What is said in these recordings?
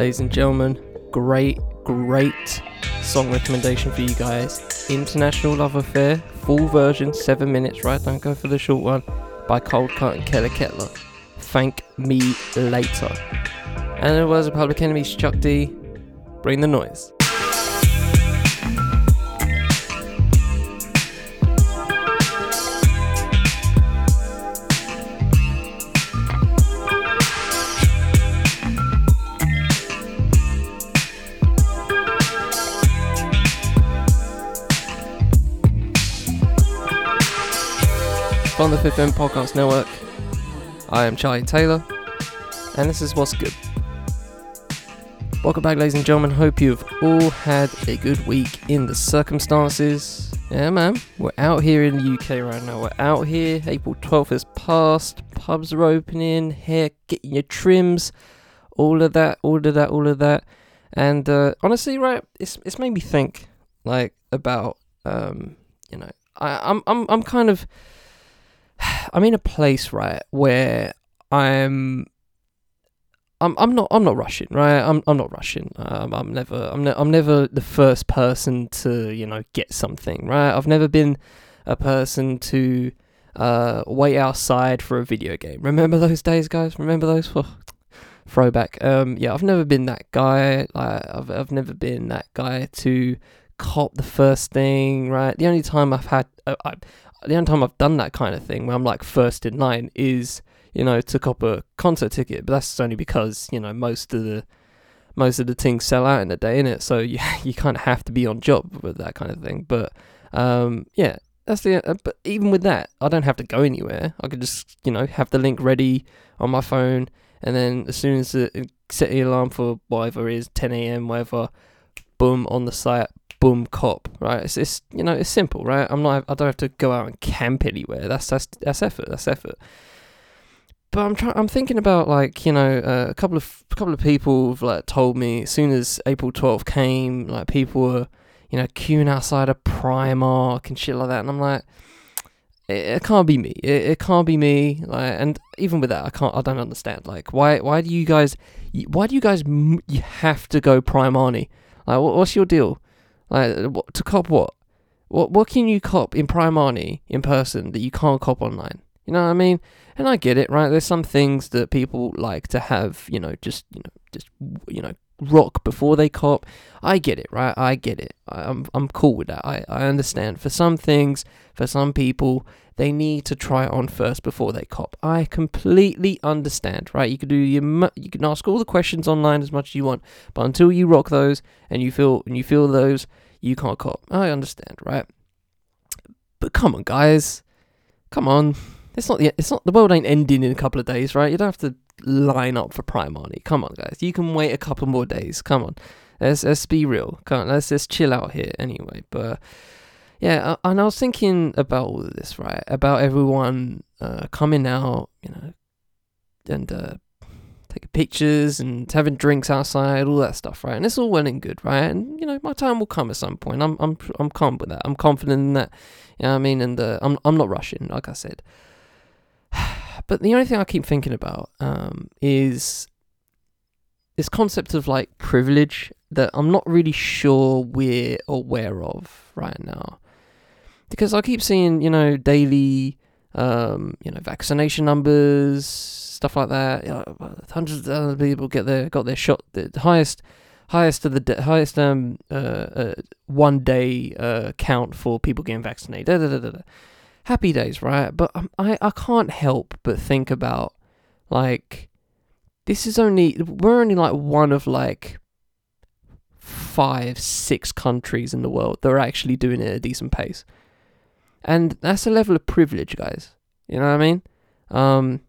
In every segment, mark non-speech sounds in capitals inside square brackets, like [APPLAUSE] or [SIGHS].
ladies and gentlemen. Great, great song recommendation for you guys. International Love Affair, full version, seven minutes, right? Don't go for the short one. By Cold Cut and Keller Kettler. Thank me later. And it was a Public Enemy's Chuck D. Bring the noise. From the Fifth End Podcast Network, I am Charlie Taylor, and this is What's Good. Welcome back, ladies and gentlemen. Hope you've all had a good week in the circumstances. Yeah, man, we're out here in the UK right now. We're out here. April 12th has passed. Pubs are opening. Hair, getting your trims. All of that, all of that, all of that. And uh, honestly, right, it's it's made me think like about um, you know, I, I'm I'm I'm kind of [SIGHS] I'm in a place right where I'm I'm I'm not I'm not rushing, right? I'm I'm not rushing. Um, I'm never I'm ne- I'm never the first person to you know get something, right? I've never been a person to uh, wait outside for a video game. Remember those days, guys? Remember those? Oh, throwback. Um, yeah, I've never been that guy. Like, I've I've never been that guy to cop the first thing, right? The only time I've had I, the only time I've done that kind of thing where I'm like first in line is you know to cop a concert ticket, but that's only because you know most of the most of the things sell out in a day, in it. So [LAUGHS] you you kind of have to be on job with that kind of thing. But um, yeah, that's the. Uh, but even with that, I don't have to go anywhere. I could just you know have the link ready on my phone, and then as soon as the set the alarm for whatever it is 10 a.m. whatever, boom on the site, boom cop right? It's, it's you know it's simple right? I'm not i don't have to go out and camp anywhere. That's that's that's effort that's effort. But i'm trying i'm thinking about like you know uh, a couple of a couple of people have like told me as soon as april 12th came like people were you know queuing outside a primark and shit like that. And i'm like it, can't be me. It, it can't be me. Like and even with that i can't i don't understand. Like why why do you guys why do you guys you have to go primarni like what, what's your deal like to cop what? What what can you cop in Primarni in person that you can't cop online? You know what I mean? And I get it, right? There's some things that people like to have, you know, just you know, just you know, rock before they cop. I get it, right? I get it. I'm I'm cool with that. I I understand. For some things, for some people, they need to try on first before they cop. I completely understand, right? You can do your you can ask all the questions online as much as you want, but until you rock those and you feel and you feel those, you can't cop. I understand, right? But come on, guys, come on. It's not the it's not the world ain't ending in a couple of days, right? You don't have to line up for Primarni. Come on, guys. You can wait a couple more days. Come on. Let's let's be real. Come on, let's just chill out here anyway. But yeah, and I was thinking about all of this, right? About everyone uh, coming out, you know, and uh, taking pictures and having drinks outside, all that stuff, right? And it's all well and good, right? And you know, my time will come at some point. I'm I'm I'm calm with that. I'm confident in that. You know what I mean? And uh, I'm I'm not rushing, like I said. [SIGHS] But the only thing I keep thinking about um, is this concept of like privilege that I'm not really sure we're aware of right now. Because I keep seeing, you know, daily, um, you know, vaccination numbers, stuff like that. You know, hundreds of other people get their got their shot. The highest, highest of the de- highest um uh, uh one day uh count for people getting vaccinated. Da, da, da, happy days, right? But um, I I can't help but think about like this is only we're only like one of like five six countries in the world that are actually doing it at a decent pace, and that's a level of privilege, guys. You know what I mean? Um,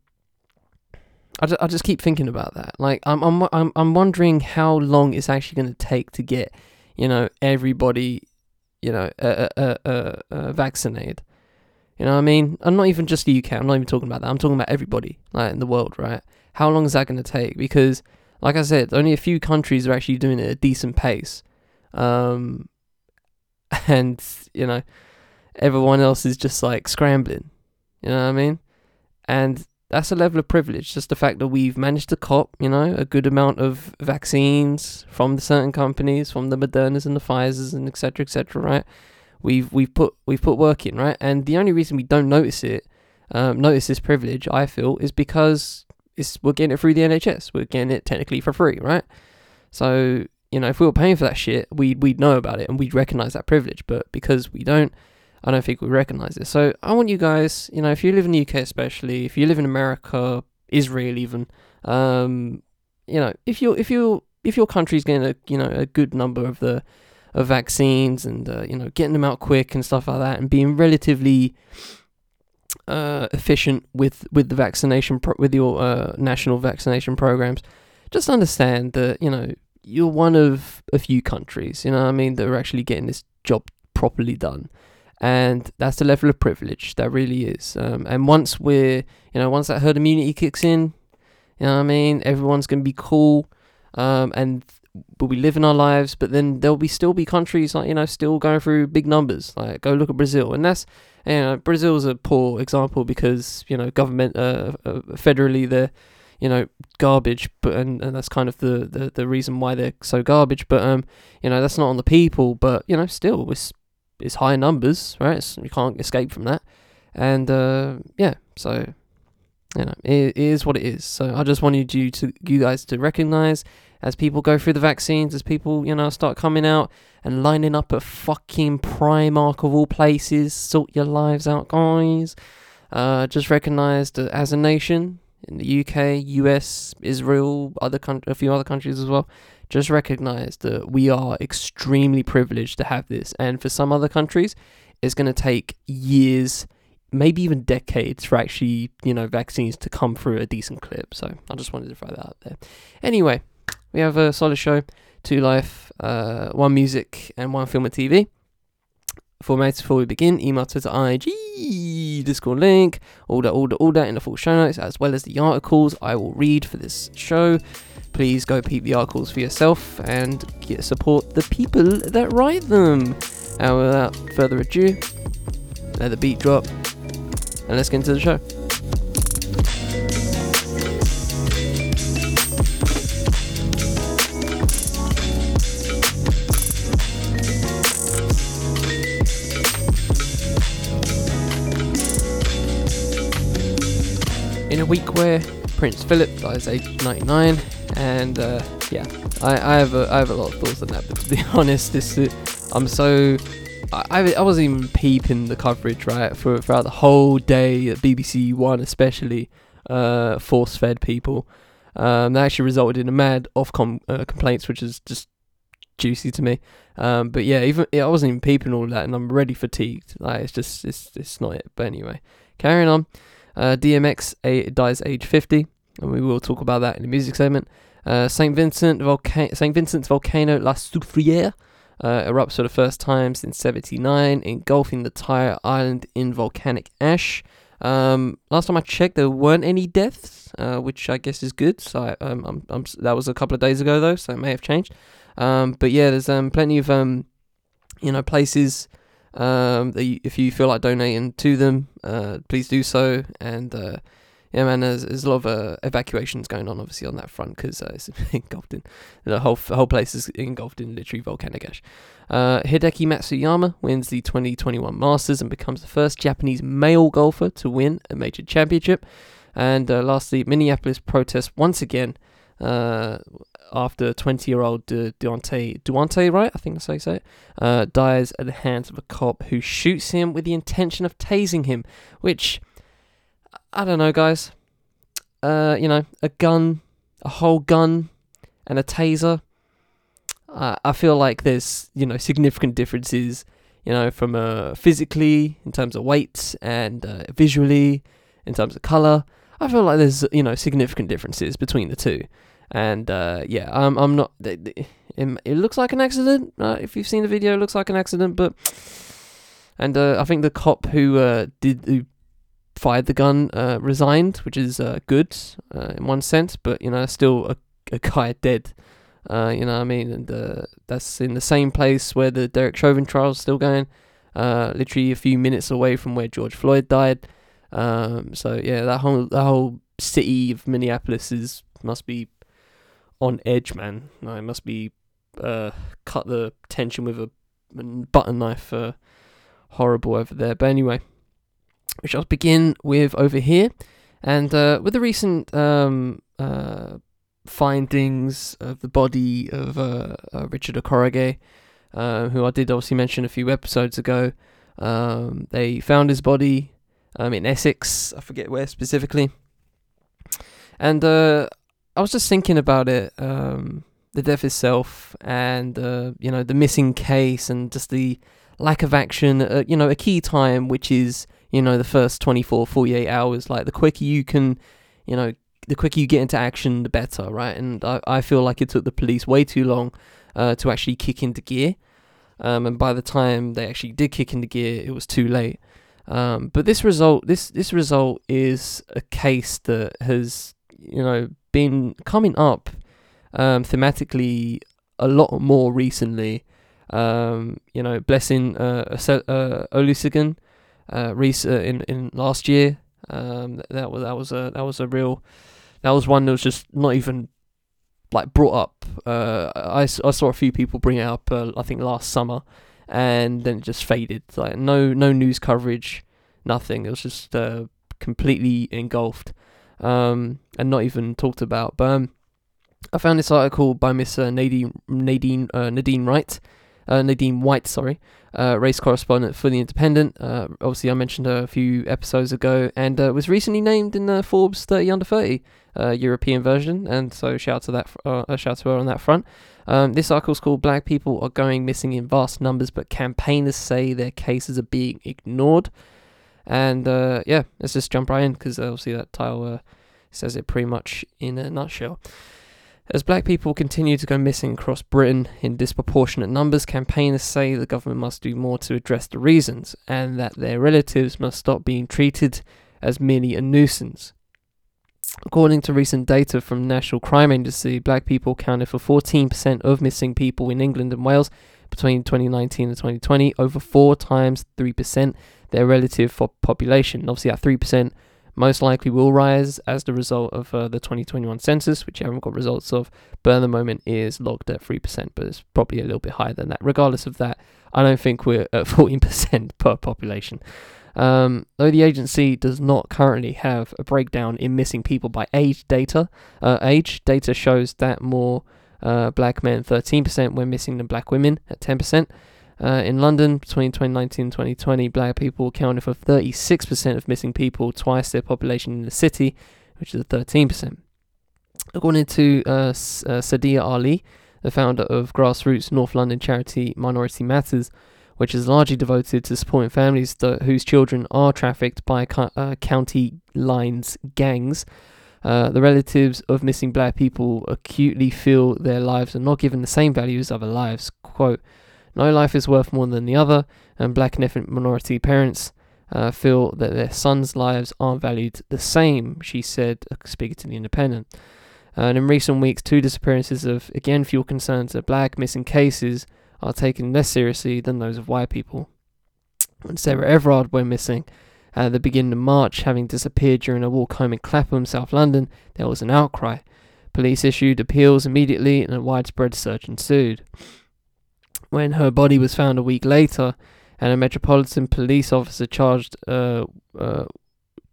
I just, I just keep thinking about that. Like I'm I'm I'm I'm wondering how long it's actually going to take to get you know everybody you know uh, uh, uh, uh, vaccinated. You know what I mean? I'm not even just the UK. I'm not even talking about that. I'm talking about everybody, like in the world, right? How long is that going to take? Because, like I said, only a few countries are actually doing it at a decent pace, um, [LAUGHS] and you know, everyone else is just like scrambling. You know what I mean? And that's a level of privilege. Just the fact that we've managed to cop, you know, a good amount of vaccines from certain companies, from the Modernas and the Pfizer's and etc. etc. right? We've we've put we've put work in, right? And the only reason we don't notice it, um, notice this privilege, I feel, is because it's we're getting it through the NHS. We're getting it technically for free, right? So you know, if we were paying for that shit, we'd we'd know about it and we'd recognize that privilege. But because we don't, I don't think we recognize it. So I want you guys, you know, if you live in the UK, especially if you live in America, Israel, even, um, you know, if you if you if your country's getting a you know a good number of the of vaccines and uh, you know getting them out quick and stuff like that, and being relatively uh, efficient with with the vaccination pro- with your uh, national vaccination programs, just understand that you know you're one of a few countries, you know what I mean, that are actually getting this job properly done. And that's the level of privilege that really is. Um, and once we're, you know, once that herd immunity kicks in, you know what I mean, everyone's going to be cool. Um, and we'll be living our lives, but then there'll be still be countries like, you know, still going through big numbers. Like, go look at Brazil. And that's, you know, Brazil's a poor example because, you know, government, uh, uh federally, they're, you know garbage but and, and that's kind of the, the the reason why they're so garbage but um you know that's not on the people but you know still it's it's high numbers right? It's, you can't escape from that. And uh yeah so you know it, is what it is. So i just wanted you to you guys to recognize as people go through the vaccines as people you know start coming out and lining up at fucking primark of all places sort your lives out guys. Uh, just recognize that as a nation in the UK, US, Israel, other con- a few other countries as well, just recognize that we are extremely privileged to have this. And for some other countries, it's going to take years, maybe even decades for actually, you know, vaccines to come through a decent clip. So I just wanted to throw that out there. Anyway, we have a solid show, two life, uh, one music, and one film and TV. Formats before we begin, email, Twitter, IG, Discord link, all that, all that, all that in the full show notes, as well as the articles I will read for this show. Please go peep the articles for yourself and get, support the people that write them. And without further ado, let the beat drop, and let's get into the show. in a week where Prince Philip dies age 99, and uh, yeah, I, I have a, I have a lot of thoughts on that. But to be [LAUGHS] honest, this I'm so I, I wasn't even peeping the coverage right for throughout the whole day. At BBC One especially uh, force fed people. Um, that actually resulted in a mad Ofcom uh, complaints, which is just juicy to me. Um, but yeah, even yeah, I wasn't even peeping all that, and I'm already fatigued. Like it's just it's it's not it. But anyway, carrying on. Uh, DMX a, dies age 50, and we will talk about that in the music segment. Uh, Saint Vincent Volca- Saint Vincent's volcano La Soufriere uh, erupts for the first time since 79, engulfing the entire island in volcanic ash. Um, last time I checked, there weren't any deaths, uh, which I guess is good. So I, um, I'm, I'm, that was a couple of days ago though, so it may have changed. Um, but yeah, there's um, plenty of um, you know places um, you, if you feel like donating to them, uh, please do so. And uh, yeah, man, there's, there's a lot of uh, evacuations going on, obviously, on that front because uh, it's [LAUGHS] engulfed in the whole whole place is engulfed in literally volcanic ash. Uh, Hideki Matsuyama wins the 2021 Masters and becomes the first Japanese male golfer to win a major championship. And uh, lastly, Minneapolis protests once again uh, after 20 year old De- Deontay, Daunte, right? I think that's how you say it, uh, dies at the hands of a cop who shoots him with the intention of tasing him, which, I don't know, guys. Uh, you know, a gun, a whole gun, and a taser. Uh, I feel like there's, you know, significant differences, you know, from uh, physically, in terms of weight, and uh, visually, in terms of color. I feel like there's, you know, significant differences between the two. And uh, yeah, I'm I'm not. It, it looks like an accident. Uh, if you've seen the video, it looks like an accident. But and uh, I think the cop who uh, did who fired the gun uh, resigned, which is uh, good in one sense. But you know, still a, a guy dead. you know what I mean? And that's in the same place where the Derek Chauvin trial is still going. literally a few minutes away from where George Floyd died. Um, so yeah, that whole that whole city of Minneapolis is must be on edge, man. No, it must be uh, cut the tension with a butter knife. Uh, horrible over there. But anyway, we shall begin with over here, and uh, with the recent um, uh, findings of the body of uh, uh Richard Okorogheye, uh, who I did obviously mention a few episodes ago. Um, they found his body um, in Essex. I forget where specifically. And uh, I was just thinking about it, um, the death itself, and you know the missing case, and just the lack of action. you know, a key time which is you know the first 24 48 hours like the quicker you can you know the quicker you get into action the better right? And i, I feel like it took the police way too long uh, to actually kick into gear. Um, and by the time they actually did kick into gear it was too late. Um, but this result this this result is a case that has you know been coming up um, thematically a lot more recently. Um, you know blessing uh, uh, Olusegun uh, Reese uh, in in last year. Um, that was that was a that was a real that was one that was just not even like brought up. Uh, I, I saw a few people bring it up. Uh, I think last summer, and then it just faded. Like no no news coverage, nothing. It was just uh, completely engulfed um, and not even talked about. But um, I found this article by Miss Nadine Nadine uh, Nadine Wright, uh, Nadine White, sorry, uh, race correspondent for The Independent. Uh, obviously, I mentioned her a few episodes ago and uh, was recently named in the Forbes 30 Under 30 uh, European version. And so, shout to that, uh, shout to her on that front. Um, this article is called "Black People Are Going Missing in Vast Numbers, but Campaigners Say Their Cases Are Being Ignored." And uh, yeah, let's just jump right in because obviously that title says it pretty much in a nutshell. As black people continue to go missing across Britain in disproportionate numbers, campaigners say the government must do more to address the reasons and that their relatives must stop being treated as merely a nuisance. According to recent data from National Crime Agency, black people accounted for 14% of missing people in England and Wales between 2019 and 2020, over four times 3% their relative population. Obviously, at 3%, most likely will rise as the result of uh, the 2021 census, which you haven't got results of, but at the moment is logged at 3%, but it's probably a little bit higher than that. Regardless of that, I don't think we're at 14% [LAUGHS] per population. Um, though the agency does not currently have a breakdown in missing people by age data, uh, age data shows that more uh, black men 13% were missing than black women at 10%. Uh, in London, between 2019 and 2020, black people accounted for 36% of missing people, twice their population in the city, which is 13%. According to uh, uh, Sadia Ali, the founder of grassroots North London charity Minority Matters, which is largely devoted to supporting families whose children are trafficked by uh, county lines gangs. Uh, the relatives of missing black people acutely feel their lives are not given the same value as other lives. Quote, no life is worth more than the other, and black and ethnic minority parents uh, feel that their sons' lives aren't valued the same, she said, uh, speaking to The Independent. And in recent weeks, two disappearances have again, fuel concerns that black missing cases are taken less seriously than those of white people. When Sarah Everard went missing at the beginning of March, having disappeared during a walk home in Clapham, South London, there was an outcry. Police issued appeals immediately and a widespread search ensued when her body was found a week later, and a Metropolitan Police officer charged uh, uh,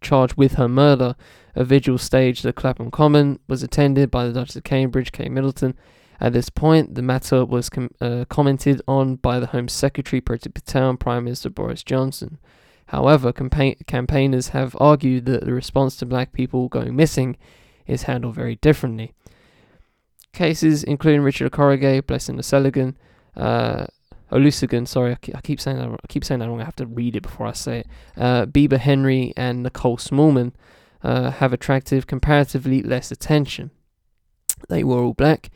charged with her murder. A vigil staged at Clapham Common was attended by the Duchess of Cambridge, Kate Middleton. At this point, the matter was com- uh, commented on by the Home Secretary, Priti Patel, and Prime Minister Boris Johnson. However, campa- campaigners have argued that the response to black people going missing is handled very differently. Cases including Richard Okorogheye, Blessing Olusegun, uh, Olusegun, sorry, I keep saying that. I keep saying that wrong. I have to read it before I say it. Uh, Bibaa Henry and Nicole Smallman uh, have attracted comparatively less attention. They were all black,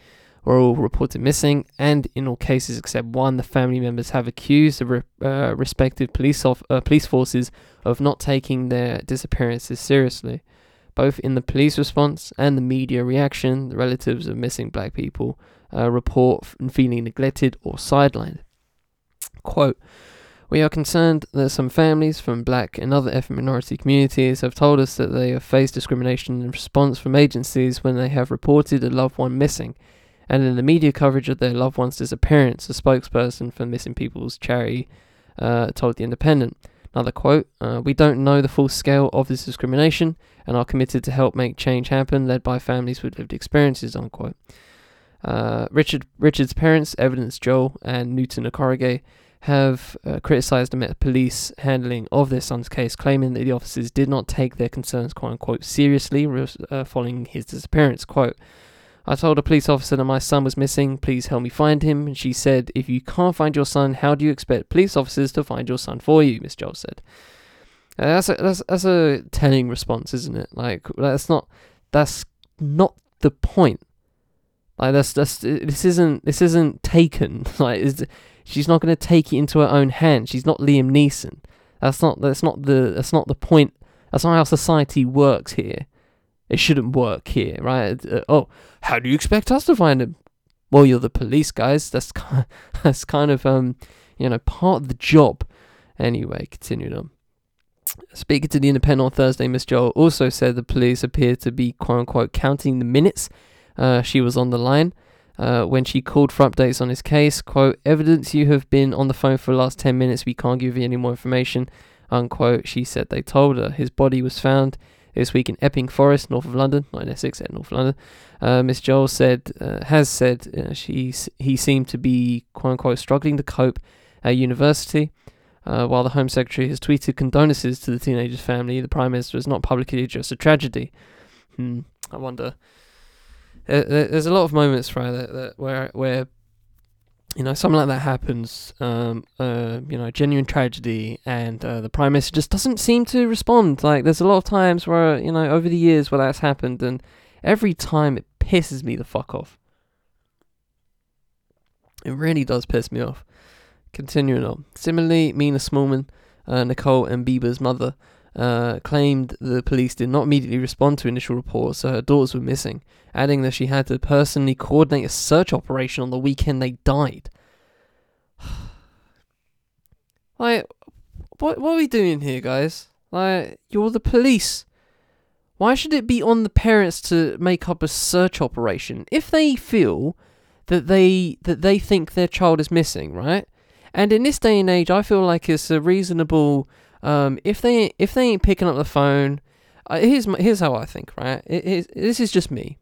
were all reported missing, and in all cases except one, the family members have accused the re- uh, respective police of, uh, police forces of not taking their disappearances seriously. Both in the police response and the media reaction, the relatives of missing black people uh, report feeling neglected or sidelined. Quote, We are concerned that some families from black and other ethnic minority communities have told us that they have faced discrimination in response from agencies when they have reported a loved one missing, and in the media coverage of their loved one's disappearance, a spokesperson for Missing People's Charity uh, told The Independent. Another quote uh, We don't know the full scale of this discrimination and are committed to help make change happen, led by families with lived experiences. Unquote. Uh, Richard Richard's parents, Evidence Joel and Newton Okorogheye, have uh, criticised the Met Police handling of their son's case, claiming that the officers did not take their concerns "quote unquote" seriously uh, following his disappearance. "Quote: I told a police officer that my son was missing. Please help me find him. And she said, "If you can't find your son, how do you expect police officers to find your son for you?" Miss Joel said. Uh, that's a that's that's a telling response, isn't it? Like that's not that's not the point. Like that's that's this isn't this isn't taken. [LAUGHS] Like She's not going to take it into her own hands. She's not Liam Neeson. That's not that's not the that's not the point. That's not how society works here. It shouldn't work here, right? Uh, oh, how do you expect us to find him? Well, you're the police guys. That's [LAUGHS] kind of, that's kind of um you know part of the job. Anyway, continued on. Speaking to the Independent on Thursday, Miss Joel also said the police appear to be quote unquote counting the minutes uh, she was on the line uh, when she called for updates on his case. Quote, evidence you have been on the phone for the last 10 minutes, we can't give you any more information. Unquote. She said they told her his body was found this week in Epping Forest, north of London, not in Essex, at North London. Uh, Miss Joel said, uh, has said, uh, she, he seemed to be, quote unquote, struggling to cope at university. Uh, while the Home Secretary has tweeted condolences to the teenager's family, the Prime Minister has not publicly addressed the tragedy. Hmm, I wonder there's a lot of moments right that, that where where you know something like that happens um uh you know genuine tragedy and uh, the prime minister just doesn't seem to respond. Like there's a lot of times where you know over the years where that's happened and every time it pisses me the fuck off. It really does piss me off. Continuing on. Similarly Mina Smallman uh, Nicole and Bibaa's mother uh, claimed the police did not immediately respond to initial reports, so her daughters were missing, adding that she had to personally coordinate a search operation on the weekend they died. [SIGHS] like, what, what are we doing here, guys? Like, you're the police. Why should it be on the parents to make up a search operation if they feel that they that they think their child is missing, right? And in this day and age, I feel like it's a reasonable um, if they if they ain't picking up the phone, uh, here's my, here's how I think. Right, it, this is just me.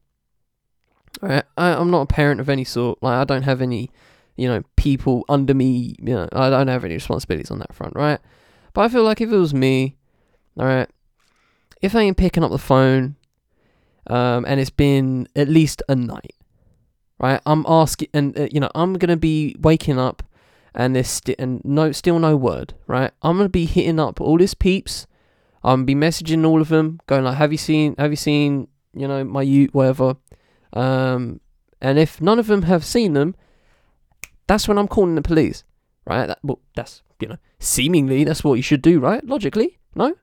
Right, I, I'm not a parent of any sort. Like I don't have any, you know, people under me. You know, I don't have any responsibilities on that front. Right, but I feel like if it was me, all right, if they ain't picking up the phone, um, and it's been at least a night, right? I'm asking, and uh, you know, I'm gonna be waking up and there's st- and no still no word, right? I'm gonna be hitting up all his peeps. I'm gonna be messaging all of them, going like, "Have you seen? Have you seen? You know, my you whatever." Um, and if none of them have seen them, that's when I'm calling the police, right? That, well, that's you know, seemingly that's what you should do, right? Logically, no.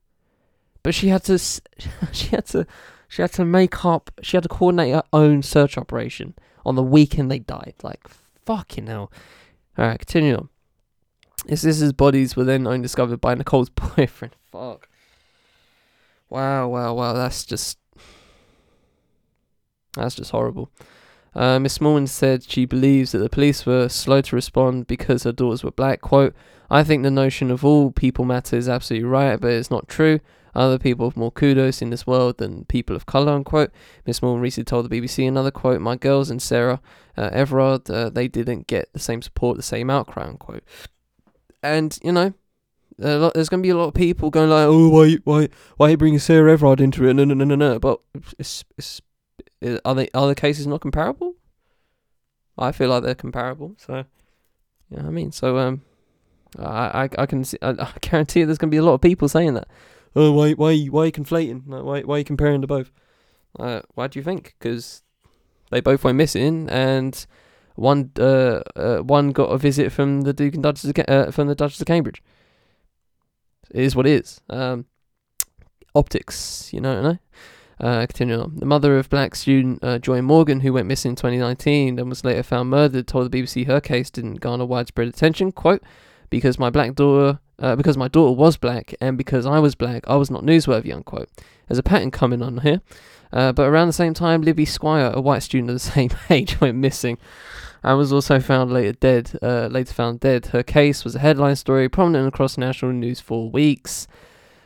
But she had to, [LAUGHS] she had to, she had to make up. She had to coordinate her own search operation on the weekend they died. Like fucking hell. Alright, continue on. His sister's bodies were then only discovered by Nicole's [LAUGHS] boyfriend. Fuck. Wow, wow, wow. That's just. That's just horrible. Uh, Miss Smallman said she believes that the police were slow to respond because her daughters were black. Quote, I think the notion of all people matter is absolutely right, but it's not true. Other people have more kudos in this world than people of colour, unquote. Miss Morgan recently told the BBC another quote, My girls and Sarah uh, Everard, uh, they didn't get the same support, the same outcry, unquote. And, you know, there's going to be a lot of people going like, oh, why, why, why are you bringing Sarah Everard into it? No, no, no, no, no. But it's, it's, are they, are the cases not comparable? I feel like they're comparable. So, yeah, I mean, so, um, I, I, I can see, I, [LAUGHS] I guarantee there's going to be a lot of people saying that oh, why, why, why are you conflating? Like, why, why are you comparing to both? Uh, why do you think? Because they both went missing, and one, uh, uh, one got a visit from the Duke and Duchess of, uh, from the Duchess of Cambridge. It is what it is. Um, optics, you know, no? Uh, continuing on. The mother of black student uh, Joy Morgan, who went missing in 2019 and was later found murdered, told the BBC her case didn't garner widespread attention. Quote, because my black daughter, uh, because my daughter was black, and because I was black, I was not newsworthy. Unquote. There's a pattern coming on here. Uh, but around the same time, Libby Squire, a white student of the [LAUGHS] same age, went missing and was also found later dead. Uh, later found dead. Her case was a headline story, prominent across national news for weeks.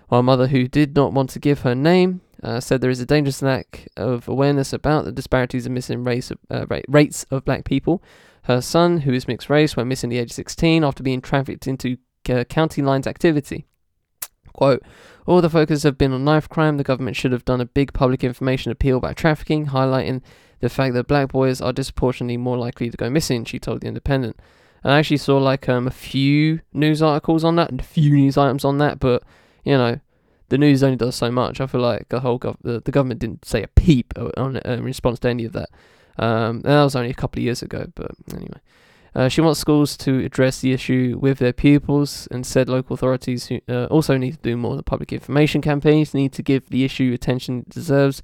While mother who did not want to give her name uh, said there is a dangerous lack of awareness about the disparities of missing race uh, rates of black people. Her son, who is mixed race, went missing at the age of 16 after being trafficked into uh, county lines activity. [TSK] Quote, all the focus have been on knife crime. The government should have done a big public information appeal about trafficking, highlighting the fact that black boys are disproportionately more likely to go missing, she told The Independent. And I actually saw like um, a few news articles on that and a few news items on that, but you know, the news only does so much. I feel like the whole gov- the, the government didn't say a peep on, uh, in response to any of that. Um, that was only a couple of years ago, but anyway. Uh, she wants schools to address the issue with their pupils and said local authorities who, uh, also need to do more the public information campaigns, need to give the issue attention it deserves.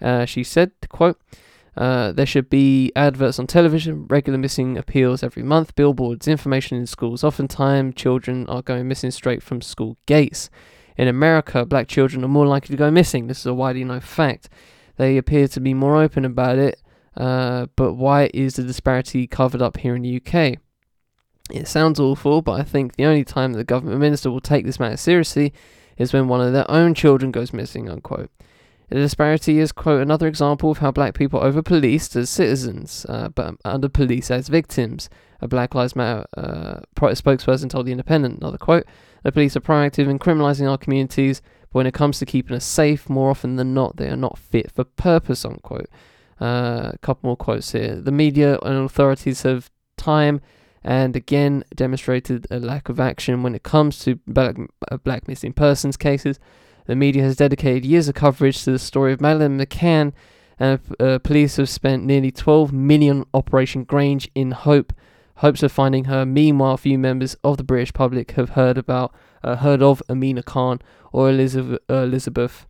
Uh, she said, quote, uh, there should be adverts on television, regular missing appeals every month, billboards, information in schools. Oftentimes, children are going missing straight from school gates. In America, black children are more likely to go missing. This is a widely known fact. They appear to be more open about it uh, but why is the disparity covered up here in the UK? It sounds awful, but I think the only time the government minister will take this matter seriously is when one of their own children goes missing, unquote. The disparity is, quote, another example of how black people are over policed as citizens, uh, but under police as victims. A Black Lives Matter uh, spokesperson told The Independent, another quote, the police are proactive in criminalizing our communities, but when it comes to keeping us safe, more often than not, they are not fit for purpose, unquote. Uh, a couple more quotes here. The media and authorities have time and again demonstrated a lack of action when it comes to black, uh, black missing persons cases. The media has dedicated years of coverage to the story of Madeleine McCann, and uh, police have spent nearly 12 million Operation Grange in hope hopes of finding her. Meanwhile, few members of the British public have heard about uh, heard of Amina Khan or Elizabeth, uh, Elizabeth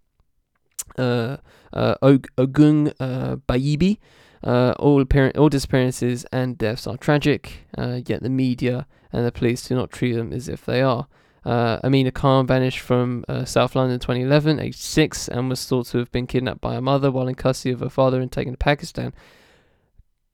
uh, uh, Ogun uh, Baibi. Uh, all, all disappearances and deaths are tragic, uh, yet the media and the police do not treat them as if they are. Uh, Amina Khan vanished from uh, South London in 2011, aged six, and was thought to have been kidnapped by her mother while in custody of her father and taken to Pakistan.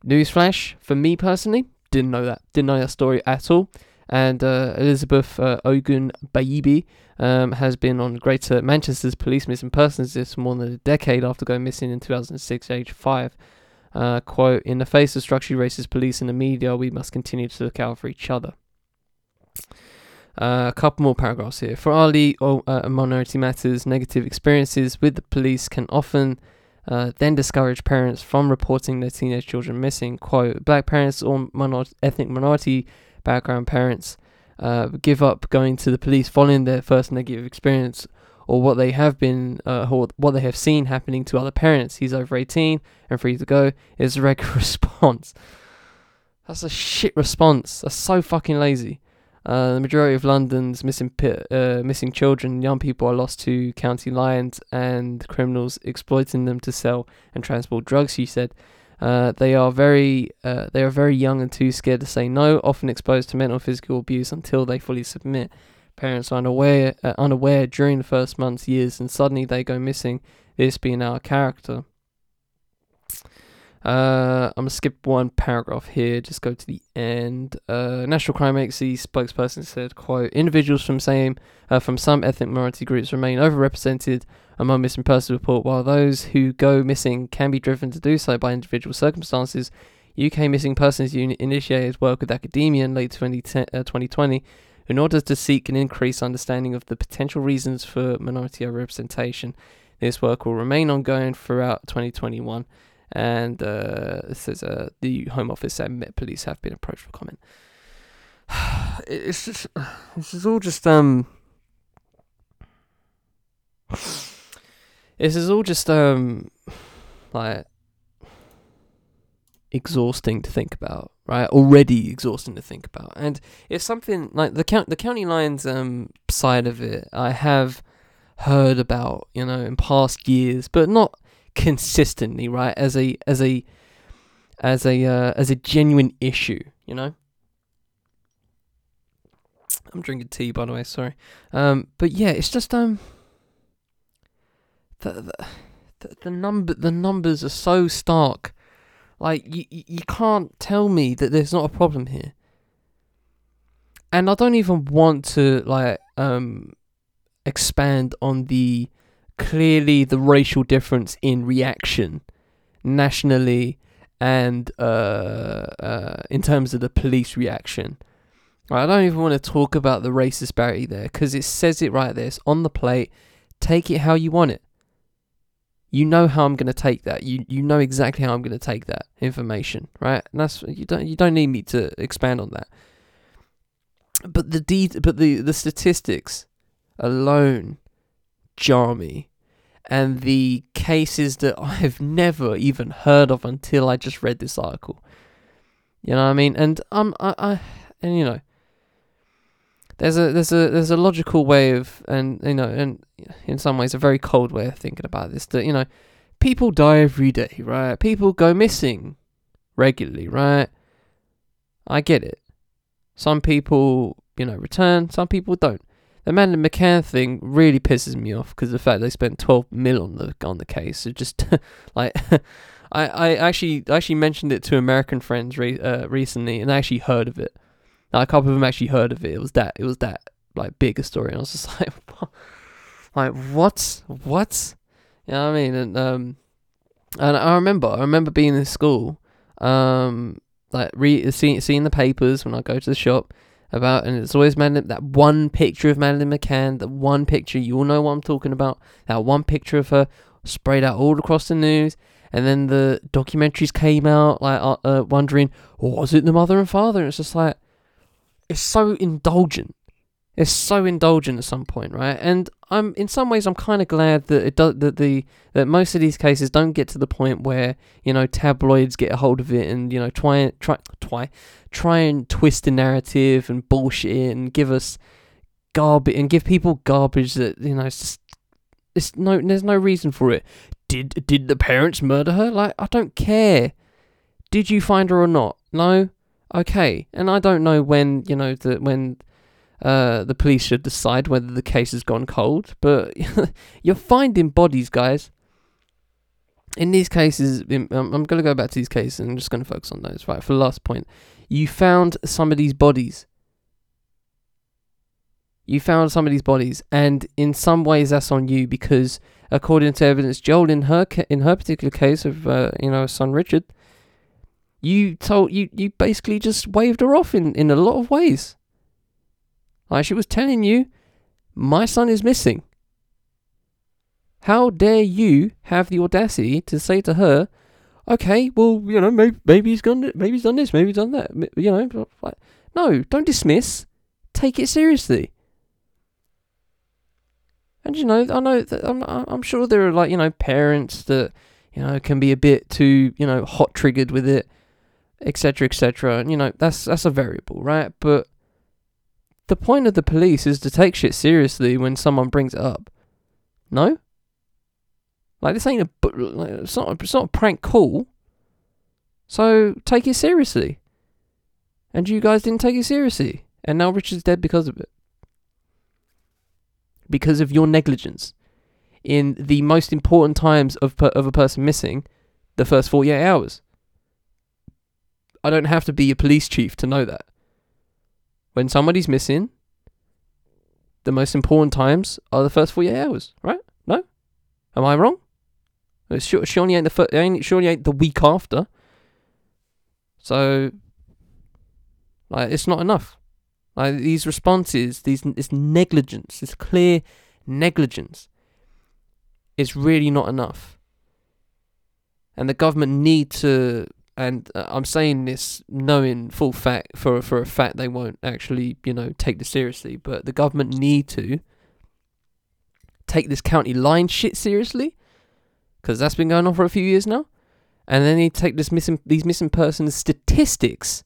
Newsflash, for me personally, didn't know that. Didn't know that story at all. And Elizabeth Ogun Baibi um, has been on Greater Manchester's police missing persons list for more than a decade after going missing in 2006, age 5. Uh, quote, in the face of structurally racist police and the media, we must continue to look out for each other. Uh, a couple more paragraphs here. For Ali, oh, uh, Minority Matters, negative experiences with the police can often uh, then discourage parents from reporting their teenage children missing. Quote, black parents or minor- ethnic minority background parents uh, give up going to the police following their first negative experience or what they have been uh, or what they have seen happening to other parents. He's over 18 and free to go is a regular [LAUGHS] response. That's a shit response. That's so fucking lazy. Uh, the majority of London's missing uh, missing children, young people are lost to county lines and criminals exploiting them to sell and transport drugs. He said. Uh, they are very uh, they are very young and too scared to say no, often exposed to mental and physical abuse until they fully submit. Parents are unaware uh, unaware during the first months, years, and suddenly they go missing. This being our character. Uh, I'm gonna skip one paragraph here. Just go to the end. Uh, National Crime Agency spokesperson said, "quote Individuals from same from some ethnic minority groups remain overrepresented among missing persons report, while those who go missing can be driven to do so by individual circumstances." UK Missing Persons Unit initiated work with academia in late 2020 uh, in order to seek an increased understanding of the potential reasons for minority representation. This work will remain ongoing throughout 2021 and uh, says uh, the Home Office and Met Police have been approached for comment. [SIGHS] it's just [SIGHS] this is all just um. This is all just um, like exhausting to think about, right? Already exhausting to think about, and it's something like the count the county lines um side of it. I have heard about, you know, in past years, but not consistently, right? As a as a as a uh, as a genuine issue, you know. I'm drinking tea, by the way. Sorry. Um, but yeah, it's just um, the the the, number the numbers are so stark. Like you you can't tell me that there's not a problem here. And I don't even want to like um expand on the clearly the racial difference in reaction nationally and uh, uh, in terms of the police reaction. I don't even want to talk about the race disparity there because it says it right there. It's on the plate. Take it how you want it. You know how I'm going to take that. You you know exactly how I'm going to take that information, right? And that's you don't you don't need me to expand on that. But the de- but the the statistics alone jar me and the cases that [LAUGHS] I've never even heard of until I just read this article. You know what I mean? And um, I, I, and you know, there's a there's a there's a logical way of, and you know, and in some ways a very cold way of thinking about this. That you know, people die every day, right? People go missing regularly, right? I get it. Some people, you know, return. Some people don't the Madeleine McCann thing really pisses me off because the fact they spent 12 mil on the on the case. It just [LAUGHS] like [LAUGHS] I, I actually actually mentioned it to American friends re- uh, recently, and I actually heard of it. Now, a couple of them actually heard of it. It was that it was that like bigger story, and I was just [LAUGHS] like, like what what? You know what I mean? And um, and I remember I remember being in school, um, like re seeing seeing the papers when I go to the shop about, and it's always Madeleine, that one picture of Madeleine McCann, that one picture, you all know what I'm talking about, that one picture of her sprayed out all across the news, and then the documentaries came out, like, uh, uh, wondering, was it the mother and father? And it's just like, it's so indulgent. It's so indulgent at some point, right? And I'm in some ways I'm kind of glad that it does that the that most of these cases don't get to the point where you know tabloids get a hold of it and you know try try try try and twist the narrative and bullshit and give us garbage and give people garbage that you know it's just it's no there's no reason for it. Did did the parents murder her? Like I don't care. Did you find her or not? No. Okay. And I don't know when you know that when uh, the police should decide whether the case has gone cold. But [LAUGHS] you're finding bodies, guys. In these cases, I'm, I'm going to go back to these cases and I'm just going to focus on those. Right, for the last point, you found some of these bodies. You found some of these bodies, and in some ways that's on you because, according to evidence, Joel in her ca- in her particular case of uh, you know son Richard, you told you you basically just waved her off in in a lot of ways. Like she was telling you, my son is missing. How dare you have the audacity to say to her, okay, well, you know, maybe, maybe he's gone, maybe he's done this, maybe he's done that, you know. like, No, don't dismiss. Take it seriously. And you know, I know that I'm, I'm sure there are like you know parents that you know can be a bit too you know hot triggered with it, etc. etc. And you know that's that's a variable, right? But the point of the police is to take shit seriously when someone brings it up. No. Like this ain't a it's not it's not a prank call. So take it seriously. And you guys didn't take it seriously, and now Richard's dead because of it. Because of your negligence in the most important times of per, of a person missing, the first 48 hours. I don't have to be a police chief to know that. When somebody's missing, the most important times are the first 48 hours, right? No? Am I wrong? Uh, surely ain't the fir- surely ain't the week after. So, like, it's not enough. Like these responses, these this negligence, this clear negligence, is really not enough. And the government need to, and uh, I'm saying this knowing full fact for for a fact they won't actually, you know, take this seriously. But the government need to take this county line shit seriously because that's been going on for a few years now. And then they take this missing these missing persons statistics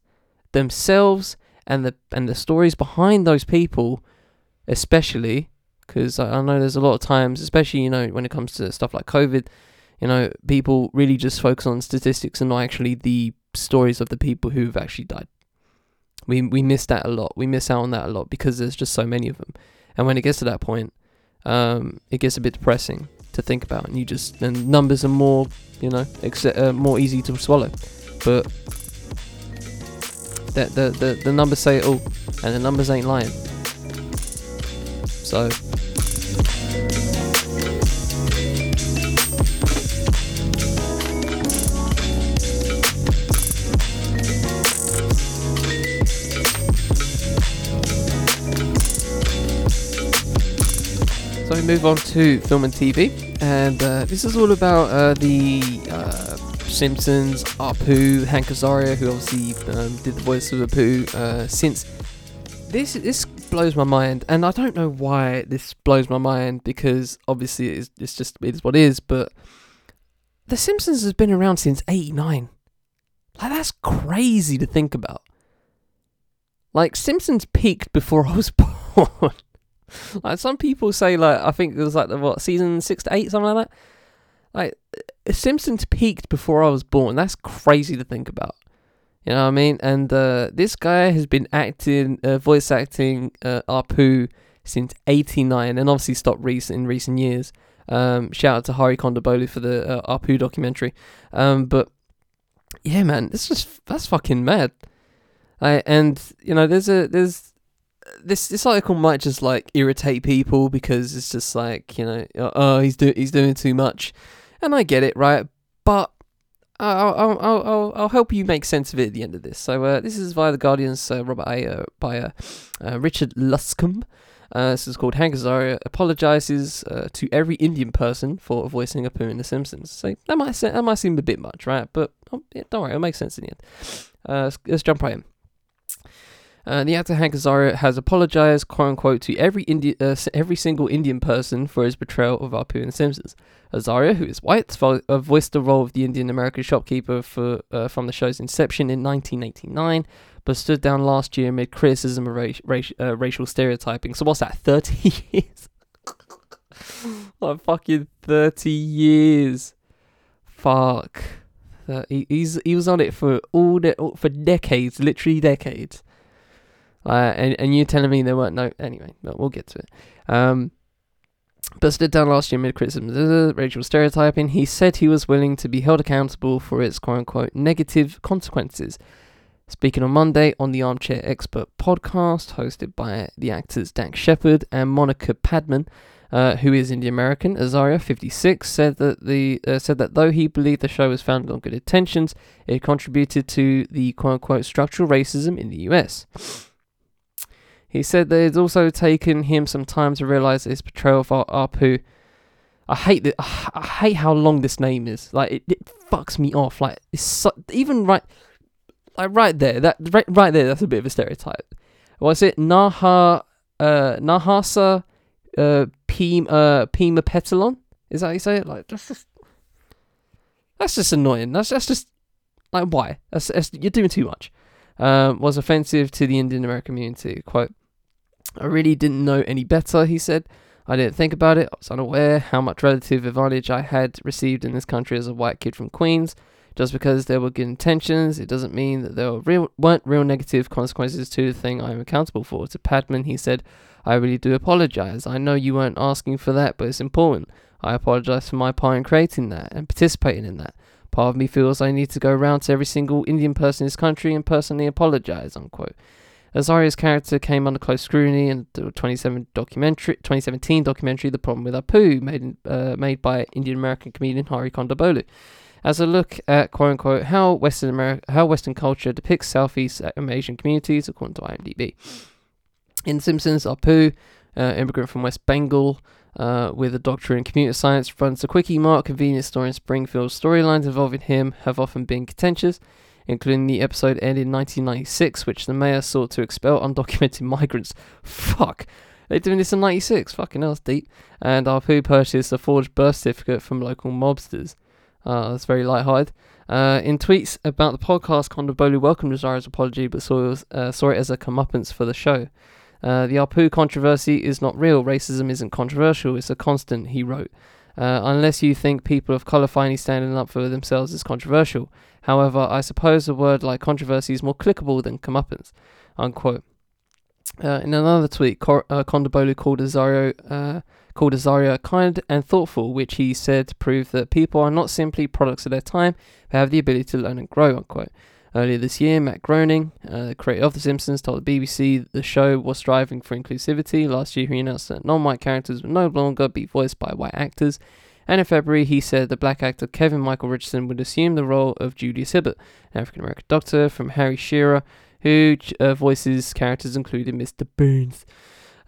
themselves and the and the stories behind those people, especially because I, I know there's a lot of times, especially you know when it comes to stuff like COVID, you know people really just focus on statistics and not actually the stories of the people who've actually died. We we miss that a lot. We miss out on that a lot because there's just so many of them. And when it gets to that point, um, it gets a bit depressing to think about, and you just and numbers are more, you know, accept, uh, more easy to swallow. But the, the the the numbers say it all, and the numbers ain't lying. So. So we move on to film and TV, and uh, this is all about uh, the uh, Simpsons, Apu, Hank Azaria, who obviously um, did the voice of Apu uh, since. This this blows my mind, and I don't know why this blows my mind because obviously it's, it's just it is what it is. But The Simpsons has been around since '89. Like that's crazy to think about. Like Simpsons peaked before I was [LAUGHS] born. Like some people say, like I think it was like the what season six to eight, something like that. Like Simpsons peaked before I was born. That's crazy to think about. You know what I mean? And uh, this guy has been acting, uh, voice acting uh, Apu since '89, and obviously stopped recent in recent years. Um, shout out to Hari Kondabolu for the uh, Apu documentary. Um, but yeah, man, this just that's fucking mad. I and you know, there's a there's this article might just like irritate people because it's just like you know, oh he's doing he's doing too much, and I get it, right? But I'll I'll I'll I'll, help you make sense of it at the end of this. So uh, this is via the Guardian's uh, Robert A. Uh, by uh, uh, Richard Luscombe. Uh, this is called Hank Azaria apologizes uh, to every Indian person for voicing Apu in The Simpsons. So that might se- that might seem a bit much, right? But oh, yeah, don't worry, it'll make sense in the end. Uh, let's, let's jump right in. Uh, the actor Hank Azaria has apologized, quote unquote, to every Indi- uh, every single Indian person for his portrayal of Apu in The Simpsons. Azaria, who is white, vo- uh, voiced the role of the Indian American shopkeeper for uh, from the show's inception in 1989, but stood down last year amid criticism of ra- ra- uh, racial stereotyping. So what's that? 30 [LAUGHS] years? [LAUGHS] like fucking 30 years. Fuck. He, he's he was on it for all the for decades, literally decades. Uh, and and you telling me there weren't no anyway, but we'll get to it. Um, but stood down last year amid criticism racial stereotyping. He said he was willing to be held accountable for its quote unquote negative consequences. Speaking on Monday on the Armchair Expert podcast, hosted by the actors Dax Shepard and Monica Padman, uh, who is Indian American, Azaria, 56, said that the uh, said that though he believed the show was founded on good intentions, it contributed to the quote unquote structural racism in the U.S. He said that it's also taken him some time to realize his portrayal of Apu. I hate that. I hate how long this name is. Like it, it fucks me off. Like it's so, even right, like right there. That right, right there. That's a bit of a stereotype. Was it Naha uh, Nahasa uh, Pim uh, Pima Petalon? Is that how you say it? Like that's just that's just annoying. That's that's just like why? That's, that's you're doing too much. Um, was offensive to the Indian American community. Quote, I really didn't know any better, he said. I didn't think about it. I was unaware how much relative advantage I had received in this country as a white kid from Queens. Just because there were good intentions, it doesn't mean that there were real, weren't real negative consequences to the thing I am accountable for. To Padman, he said, I really do apologize. I know you weren't asking for that, but it's important. I apologize for my part in creating that and participating in that. Part of me feels I need to go around to every single Indian person in this country and personally apologize, unquote. Azaria's character came under close scrutiny in the 27 documentary, 2017 documentary The Problem with Apu, made, uh, made by Indian American comedian Hari Kondabolu. As a look at quote unquote how Western America, how Western culture depicts Southeast Asian communities, according to IMDb. In Simpsons, Apu, uh, immigrant from West Bengal, uh, with a doctorate in computer science, runs a quickie mart convenience store in Springfield. Storylines involving him have often been contentious, including the episode aired in 1996, which the mayor sought to expel undocumented [LAUGHS] migrants. Fuck. They're doing this in 96. Fucking hell, that's deep. And Apu purchased a forged birth certificate from local mobsters. Uh, that's very lighthearted. Uh, in tweets about the podcast, Kondabolu welcomed Azaria's apology but saw, uh, saw it as a comeuppance for the show. Uh, the Apu controversy is not real. Racism isn't controversial. It's a constant, he wrote. Uh, unless you think people of colour finally standing up for themselves is controversial. However, I suppose a word like controversy is more clickable than comeuppance, unquote. Uh, in another tweet, Cor- uh, called Azaria, uh, called kind and thoughtful, which he said proved that people are not simply products of their time, but have the ability to learn and grow, unquote. Earlier this year, Matt Groening, uh, the creator of The Simpsons, told the BBC the show was striving for inclusivity. Last year, he announced that non white characters would no longer be voiced by white actors. And in February, he said the black actor Kevin Michael Richardson would assume the role of Julius Hibbert, an African American doctor from Harry Shearer, who uh, voices characters including Mr. Burns.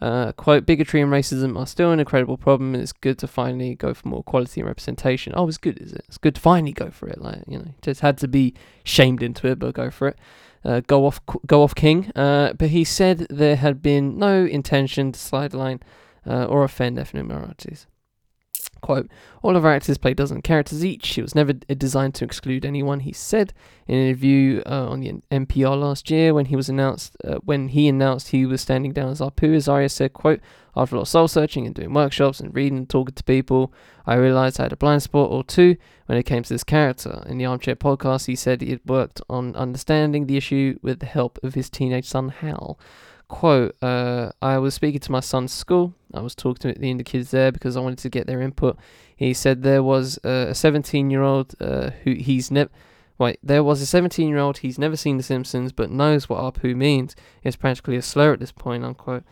Uh, quote, bigotry and racism are still an incredible problem, and it's good to finally go for more quality and representation. Oh, it's good, is it? It's good to finally go for it. Like, you know, just had to be shamed into it, but go for it. Uh, go off, go off, King. Uh, but he said there had been no intention to slide line uh, or offend ethnic minorities. Quote, all of our actors play dozen characters each. It was never designed to exclude anyone, he said in an interview uh, on the NPR last year when he was announced, uh, when he announced he was standing down as Apu, Azaria said, quote, after a lot of soul searching and doing workshops and reading and talking to people, I realized I had a blind spot or two when it came to this character. In the Armchair podcast, he said he had worked on understanding the issue with the help of his teenage son, Hal quote uh, i was speaking to my son's school i was talking to the indie kids there because i wanted to get their input he said there was a 17 year old uh, who he's never wait there was a 17 year old he's never seen the simpsons but knows what apu means it's practically a slur at this point unquote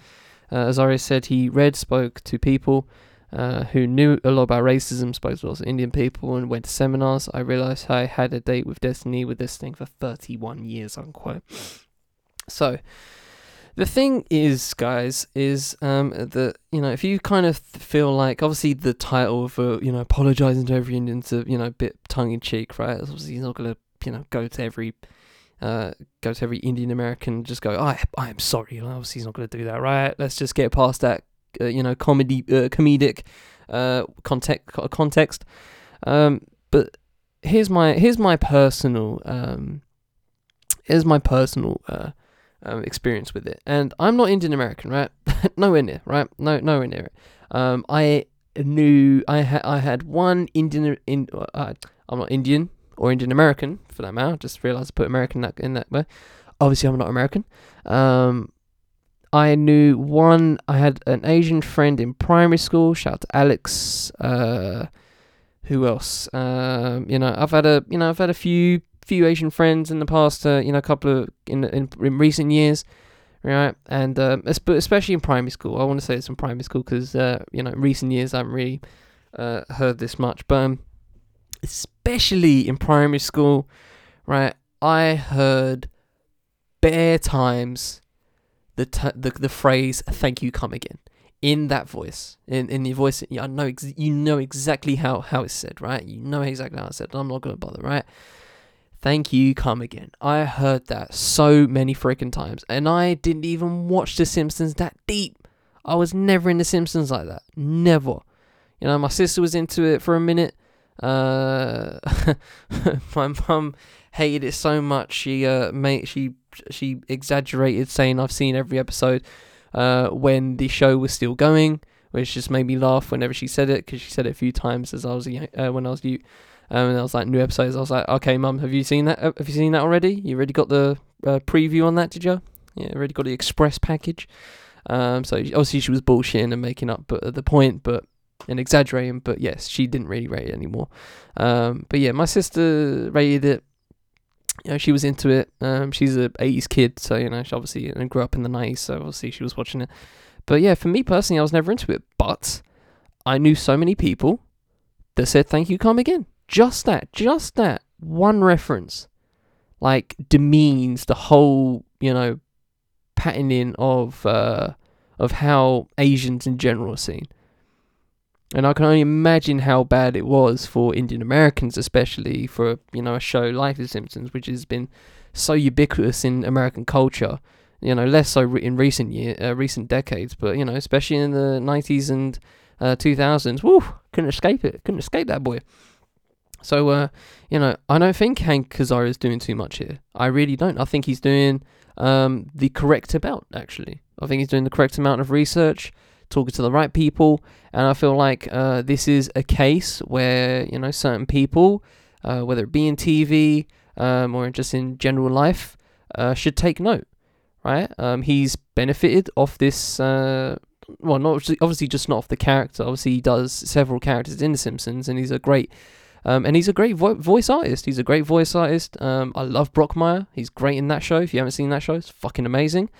uh, azaria said he read spoke to people uh, who knew a lot about racism, spoke to lots of Indian people, and went to seminars. I realized I had a date with destiny with this thing for 31 years, unquote. So, the thing is, guys, is um, that you know if you kind of feel like obviously the title for you know apologizing to every Indian's a you know bit tongue in cheek, right? Obviously, he's not gonna you know go to every uh, go to every Indian American just go I I am sorry. obviously, he's not gonna do that, right? Let's just get past that uh, you know comedy uh, comedic uh, context context. Um, but here's my here's my personal um, here's my personal uh, um, experience with it. And I'm not Indian American, right? [LAUGHS] nowhere near, right? No, nowhere near it. Um, I knew I had I had one Indian in uh, I'm not Indian or Indian American for that matter. Just realized I put American in that, in that way. Obviously, I'm not American. Um, I knew one. I had an Asian friend in primary school. Shout out to Alex. Uh, who else? Um, you know, I've had a you know I've had a few few Asian friends in the past, uh, you know, a couple of in in, in recent years, right? And uh, especially in primary school, I want to say it's in primary school because uh, you know, in recent years I haven't really uh, heard this much, but um, especially in primary school, right? I heard bare times the t- the the phrase "Thank you, come again." in that voice, in in the voice, I know ex- you know exactly how how it's said, right? You know exactly how it's said. I'm not gonna bother, right? Thank you, come again. I heard that so many freaking times, and I didn't even watch The Simpsons that deep. I was never in The Simpsons like that. Never. You know, my sister was into it for a minute. Uh, [LAUGHS] my mum hated it so much. She uh, made she she exaggerated saying I've seen every episode. Uh, when the show was still going, which just made me laugh whenever she said it because she said it a few times as I was uh, when I was youth. Um, and I was like new episodes. I was like, okay, mum, have you seen that? Uh, have you seen that already? You already got the uh, preview on that, did you? Yeah, already got the express package. Um, so obviously she was bullshitting and making up, but at the point, but and exaggerating. But yes, she didn't really rate it anymore. Um, but yeah, my sister rated it. You know, she was into it. Um, she's a '80s kid, so you know, she obviously and grew up in the '90s, so obviously she was watching it. But yeah, for me personally, I was never into it. But I knew so many people that said, "Thank you, come again." Just that, just that one reference, like demeans the whole, you know, patterning of uh, of how Asians in general are seen. And I can only imagine how bad it was for Indian Americans, especially for you know a show like The Simpsons, which has been so ubiquitous in American culture. You know, less so in recent year, uh, recent decades, but you know, especially in the '90s and uh, 2000s. Woo, couldn't escape it. Couldn't escape that boy. So, uh, you know, I don't think Hank Azaria is doing too much here. I really don't. I think he's doing um, the correct amount, actually. I think he's doing the correct amount of research, talking to the right people, and I feel like uh, this is a case where, you know, certain people, uh, whether it be in TV, um, or just in general life, uh, should take note, right? Um, he's benefited off this. Uh, well, not obviously just not off the character. Obviously, he does several characters in The Simpsons, and he's a great. Um, and he's a great vo- voice artist. He's a great voice artist. Um, I love Brockmire. He's great in that show. If you haven't seen that show, it's fucking amazing.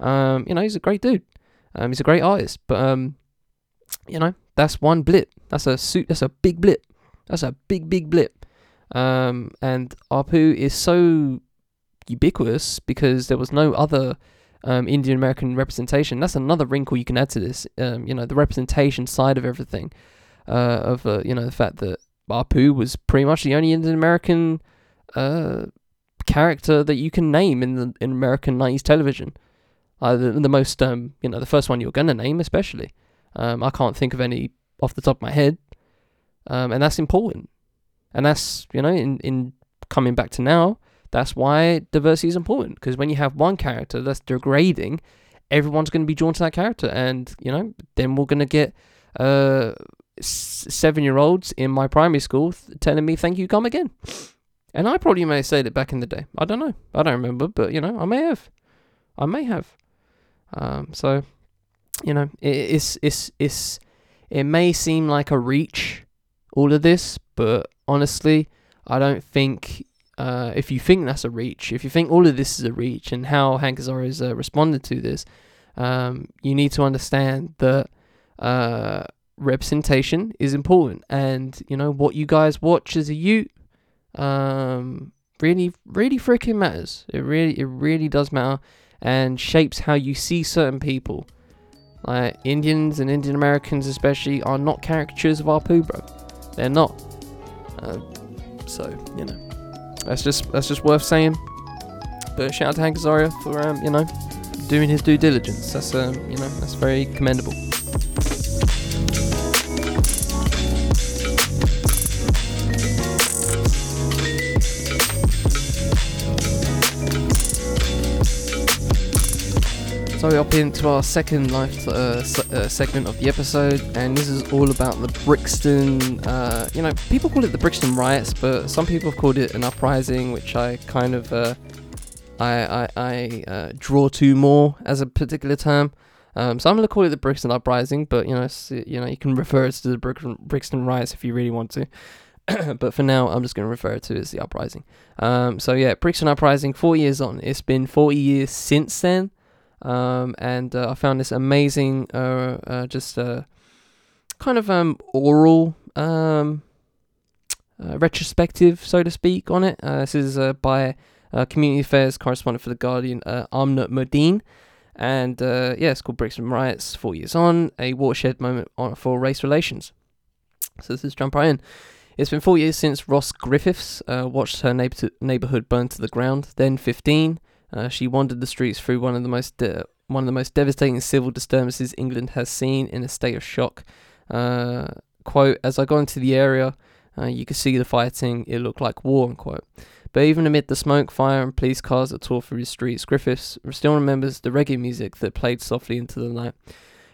Um, you know, he's a great dude. Um, he's a great artist. But um, you know, that's one blip. That's a suit. That's a big blip. That's a big, big blip. Um, and Apu is so ubiquitous because there was no other Indian American representation. That's another wrinkle you can add to this. You know, the representation side of everything. Uh, of uh, you know the fact that Apu was pretty much the only Indian American uh, character that you can name in the in American nineties television. Uh, the, the most um, you know the first one you're gonna name especially. Um, I can't think of any off the top of my head, um, and that's important. And that's you know in in coming back to now, that's why diversity is important because when you have one character that's degrading, everyone's going to be drawn to that character, and you know then we're going to get uh seven year olds in my primary school th- telling me thank you come again. And I probably may have said it back in the day. I don't know. I don't remember, but you know, I may have. I may have. Um, so, you know, it, it's it's it's it may seem like a reach, all of this, but honestly, I don't think. Uh, if you think that's a reach, if you think all of this is a reach, and how Hank Azaria has uh, responded to this, um, you need to understand that uh, representation is important, and you know what you guys watch as a youth, um, really, really freaking matters. It really, it really does matter, and shapes how you see certain people. Like Indians and Indian Americans, especially, are not caricatures of Apu, bro. They're not. Uh, so you know, that's just that's just worth saying. But shout out to Hank Azaria for um, you know doing his due diligence. That's um, you know that's very commendable. So up into our second life uh, se- uh, segment of the episode, and this is all about the Brixton. Uh, you know, people call it the Brixton riots, but some people have called it an uprising, which I kind of uh, I I, I uh, draw to more as a particular term. Um, so I'm gonna call it the Brixton uprising, but you know, you know, you can [LAUGHS] refer it to the Brixton, Brixton riots if you really want to. [COUGHS] but for now, I'm just going to refer to it as the uprising. Um, so yeah, Brixton uprising, four years on. It's been 40 years since then. Um, and uh, I found this amazing, uh, uh, just uh, kind of um, oral um, uh, retrospective, so to speak, on it. Uh, this is by Community Affairs correspondent for The Guardian, uh, Aamna Mohdin. And yeah, it's called Brixton Riots, Four Years On, a watershed moment on, for race relations. So let's just jump right in. It's been four years since Ross Griffiths watched her neighbor- neighborhood burn to the ground, then 15. Uh, she wandered the streets through one of the most de- one of the most devastating civil disturbances England has seen in a state of shock. Uh, quote: As I got into the area, uh, you could see the fighting. It looked like war. Unquote. But even amid the smoke, fire, and police cars that tore through the streets, Griffiths still remembers the reggae music that played softly into the night.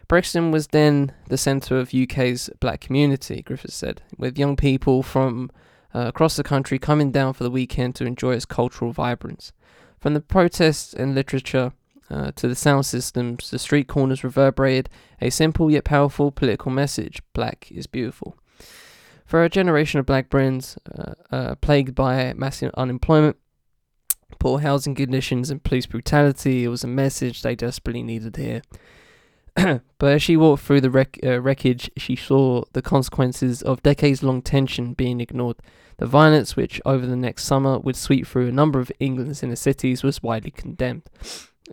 Brixton was then the centre of UK's black community, Griffiths said, with young people from uh, across the country coming down for the weekend to enjoy its cultural vibrance. From the protests and literature uh, to the sound systems, the street corners reverberated a simple yet powerful political message Black is beautiful. For a generation of black Britons uh, uh, plagued by massive unemployment, poor housing conditions, and police brutality, it was a message they desperately needed to hear. [CLEARS THROAT] but as she walked through the wreck, uh, wreckage, she saw the consequences of decades long tension being ignored. The violence, which over the next summer would sweep through a number of England's inner cities, was widely condemned.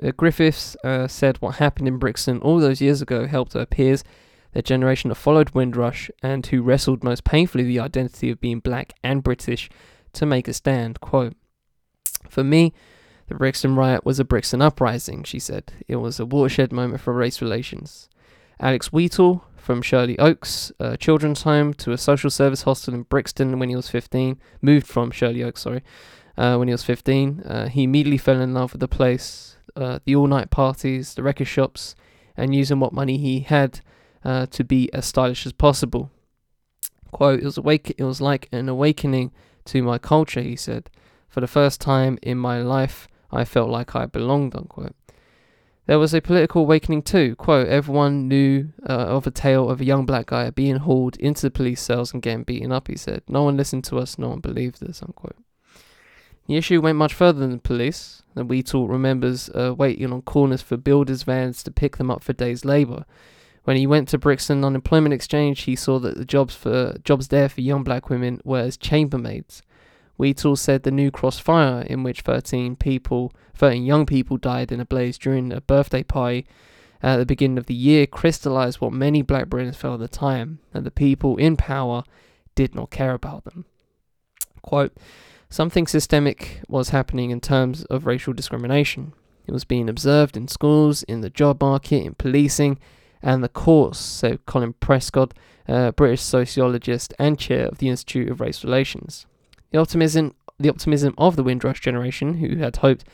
Uh, Griffiths uh, said what happened in Brixton all those years ago helped her peers, their generation that followed Windrush and who wrestled most painfully the identity of being black and British, to make a stand. Quote, For me, the Brixton riot was a Brixton uprising, she said. It was a watershed moment for race relations. Alex Wheatle, from Shirley Oaks Children's Home to a social service hostel in Brixton when he was 15, moved from Shirley Oaks, sorry, uh, when he was 15. Uh, he immediately fell in love with the place, uh, the all night parties, the record shops, and using what money he had uh, to be as stylish as possible. Quote, it was, awake- it was like an awakening to my culture, he said. For the first time in my life, I felt like I belonged, unquote. There was a political awakening too. Quote, everyone knew uh, of a tale of a young black guy being hauled into the police cells and getting beaten up, he said. No one listened to us, no one believed us, unquote. The issue went much further than the police. The Wheatle remembers uh, waiting on corners for builders' vans to pick them up for days' labour. When he went to Brixton Unemployment Exchange, he saw that the jobs for jobs there for young black women were as chambermaids. Wheatle said the New Cross fire, in which 13 people, 13 young people died in a blaze during a birthday party at the beginning of the year, crystallized what many black Britons felt at the time, that the people in power did not care about them. Quote, Something systemic was happening in terms of racial discrimination. It was being observed in schools, in the job market, in policing, and the courts, said Colin Prescod, a British sociologist and chair of the Institute of Race Relations. The optimism, the optimism of the Windrush generation, who had hoped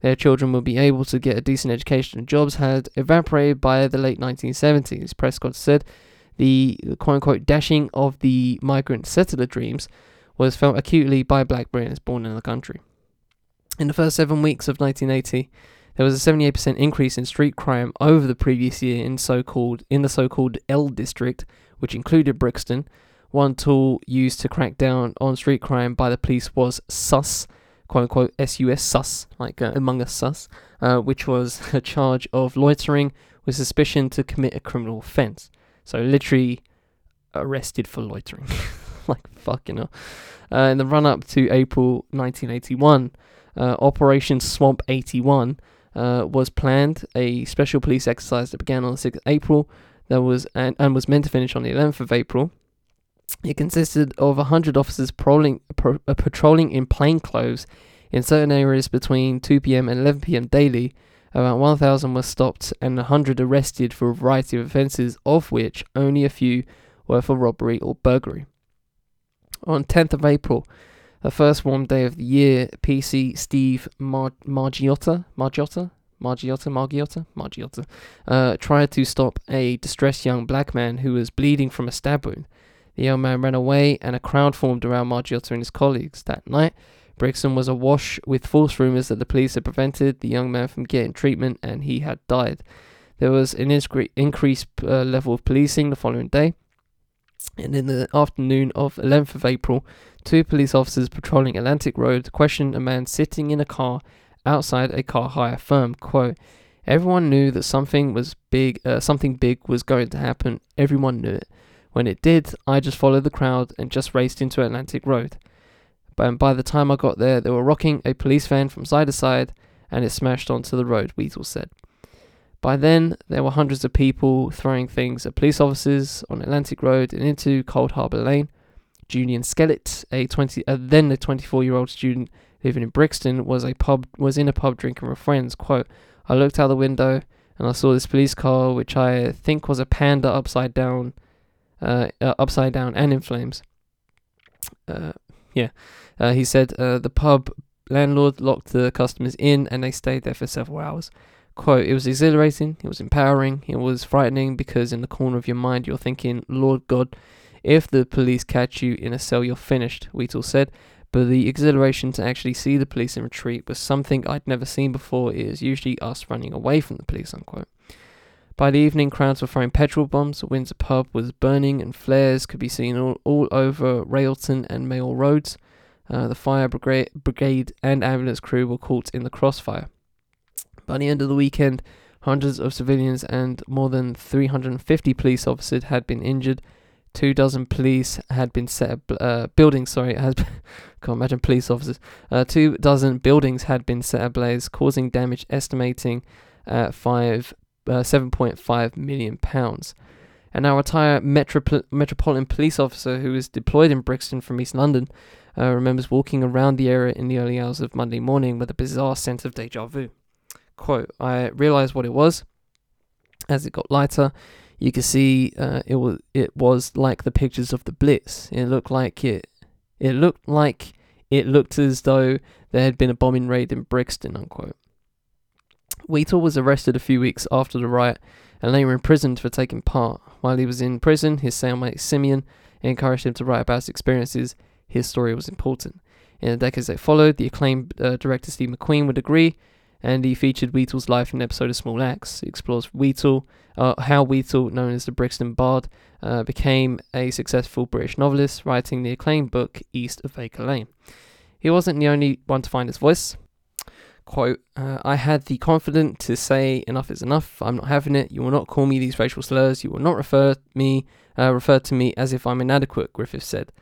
their children would be able to get a decent education and jobs, had evaporated by the late 1970s. Prescod said the quote unquote dashing of the migrant settler dreams was felt acutely by black Britons born in the country. In the first seven weeks of 1980, there was a 78% increase in street crime over the previous year in so-called in the so-called L district, which included Brixton, one tool used to crack down on street crime by the police was SUS, quote unquote SUS SUS, like uh, Among Us SUS, uh, which was [LAUGHS] a charge of loitering with suspicion to commit a criminal offence. So literally arrested for loitering. [LAUGHS] like fucking hell. Uh, in the run up to April 1981, uh, Operation Swamp 81 uh, was planned, a special police exercise that began on the 6th of April. There was and, and was meant to finish on the 11th of April. It consisted of 100 officers patrolling, pro, uh, patrolling in plain clothes in certain areas between 2 pm and 11 pm daily. About 1,000 were stopped and 100 arrested for a variety of offences, of which only a few were for robbery or burglary. On 10th of April, the first warm day of the year, PC Steve Mar- Margiotta, Margiotta, Margiotta, Margiotta, Margiotta, uh, tried to stop a distressed young black man who was bleeding from a stab wound. The young man ran away, and a crowd formed around Margiotta and his colleagues. That night, Brixton was awash with false rumours that the police had prevented the young man from getting treatment and he had died. There was an increased uh, level of policing the following day, and in the afternoon of 11th of April, two police officers patrolling Atlantic Road questioned a man sitting in a car outside a car hire firm. Quote, Everyone knew that something was big, uh, something big was going to happen. Everyone knew it. When it did, I just followed the crowd and just raced into Atlantic Road. But by the time I got there, they were rocking a police van from side to side and it smashed onto the road, Weasel said. By then, there were hundreds of people throwing things at police officers on Atlantic Road and into Coldharbour Lane. Julian Skellett, a 20, uh, then a 24-year-old student living in Brixton, was a pub was in a pub drinking with friends. "Quote: I looked out the window and I saw this police car, which I think was a Panda upside down, uh, uh, upside down and in flames. Uh, yeah, uh, he said the pub landlord locked the customers in and they stayed there for several hours. Quote, it was exhilarating, it was empowering, it was frightening because in the corner of your mind you're thinking, Lord God, if the police catch you in a cell, you're finished, Wheatle said. But the exhilaration to actually see the police in retreat was something I'd never seen before. It is usually us running away from the police, unquote. By the evening, crowds were throwing petrol bombs. Windsor pub was burning, and flares could be seen all, all over Railton and Mayall roads. Uh, the fire brigade, and ambulance crew were caught in the crossfire. By the end of the weekend, hundreds of civilians and more than 350 police officers had been injured. Two dozen police had been set uh, buildings. Sorry, [LAUGHS] has can't imagine police officers. Uh, two dozen buildings had been set ablaze, causing damage estimating at five uh, 7.5 million pounds. And our retired Metropol- Metropolitan Police officer who was deployed in Brixton from East London uh, remembers walking around the area in the early hours of Monday morning with a bizarre sense of deja vu. Quote, I realized what it was. As it got lighter, you could see uh, it was it was like the pictures of the Blitz. It looked like it it looked like it looked as though there had been a bombing raid in Brixton, unquote. Wheatle was arrested a few weeks after the riot and later imprisoned for taking part. While he was in prison, his cellmate Simeon encouraged him to write about his experiences. His story was important. In the decades that followed, the acclaimed uh, director Steve McQueen would agree, and he featured Wheatle's life in an episode of Small Axe. Explores Wheatle, uh, how Wheatle, known as the Brixton Bard, uh, became a successful British novelist, writing the acclaimed book East of Baker Lane. He wasn't the only one to find his voice. Quote, uh, I had the confidence to say enough is enough. I'm not having it. You will not call me these racial slurs. You will not refer me uh, refer to me as if I'm inadequate, Griffith said.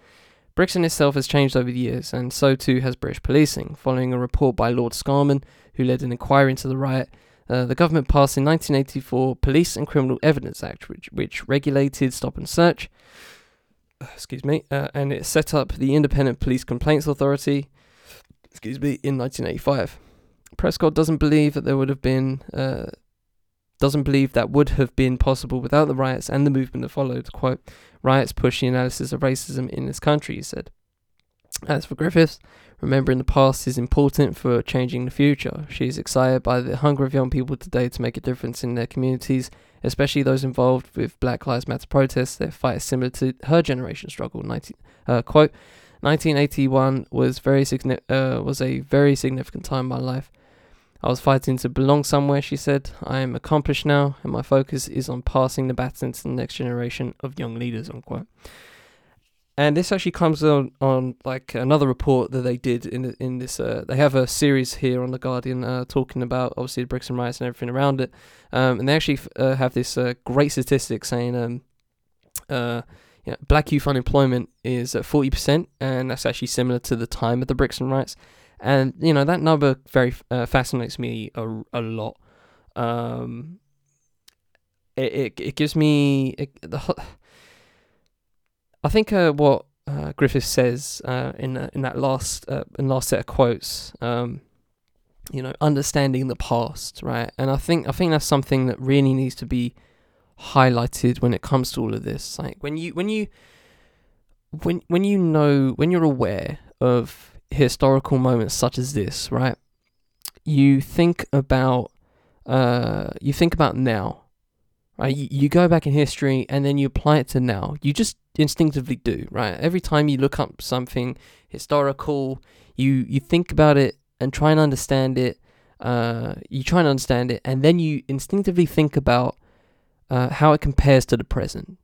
Brixton itself has changed over the years, and so too has British policing. Following a report by Lord Scarman, who led an inquiry into the riot, uh, the government passed in 1984 Police and Criminal Evidence Act, which, which regulated stop and search. Excuse me, uh, and it set up the Independent Police Complaints Authority. Excuse me, in 1985. Prescod doesn't believe that there would have been uh, doesn't believe that would have been possible without the riots and the movement that followed. Quote, riots push the analysis of racism in this country, he said. As for Griffiths, remembering the past is important for changing the future. She is excited by the hunger of young people today to make a difference in their communities, especially those involved with Black Lives Matter protests. Their fight is similar to her generation struggle. 19, uh, quote, 1981 was very uh, was a very significant time in my life. I was fighting to belong somewhere, she said. I am accomplished now, and my focus is on passing the baton to the next generation of young leaders, unquote. And this actually comes on, on like another report that they did in in this. Uh, they have a series here on the Guardian uh, talking about obviously the Brixton riots and everything around it, um, and they actually uh, have this uh, great statistic saying um, uh, yeah, black youth unemployment is at forty percent, and that's actually similar to the time of the Brixton riots and you know that number very uh, fascinates me a, a lot. Um, it, it it gives me it, the. I think uh, what uh, Griffith says uh, in uh, in that last uh, in last set of quotes, um, you know, understanding the past, right? And I think I think that's something that really needs to be highlighted when it comes to all of this. Like when you when you when when you know when you're aware of historical moments such as this, right? You think about uh, you think about now, right? You, you go back in history and then you apply it to now. You just instinctively do, right? Every time you look up something historical, you you think about it and try and understand it. Uh, you try and understand it, and then you instinctively think about uh, how it compares to the present.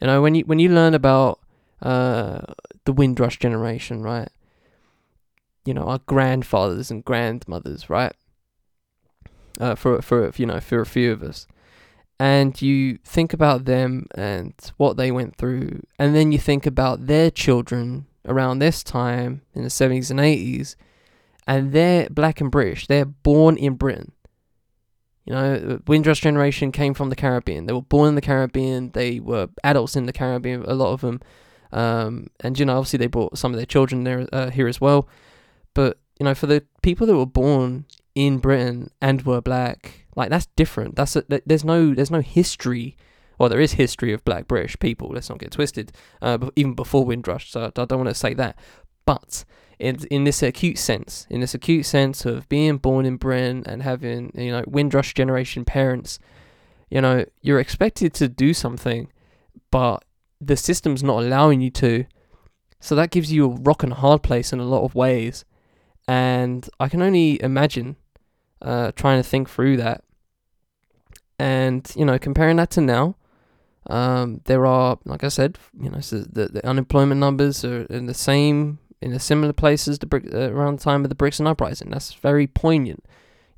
You know, when you when you learn about uh, the Windrush generation, right? You know, our grandfathers and grandmothers, right? Uh, for for you know for a few of us, and you think about them and what they went through, and then you think about their children around this time in the seventies and eighties, and they're black and British. They're born in Britain. You know, Windrush generation came from the Caribbean. They were born in the Caribbean. They were adults in the Caribbean. A lot of them um, and you know, obviously they brought some of their children there uh, here as well. But you know, for the people that were born in Britain and were black, like that's different. That's a, there's no there's no history. Well, there is history of black British people. Let's not get twisted. Uh, even before Windrush, so I don't want to say that. But in in this acute sense, in this acute sense of being born in Britain and having you know Windrush generation parents, you know you're expected to do something, but the system's not allowing you to. So that gives you a rock and hard place in a lot of ways. And I can only imagine uh, trying to think through that. And, you know, comparing that to now, um, there are, like I said, you know, so the, the unemployment numbers are in the same, in the similar places to uh, around the time of the Brixton Uprising. That's very poignant.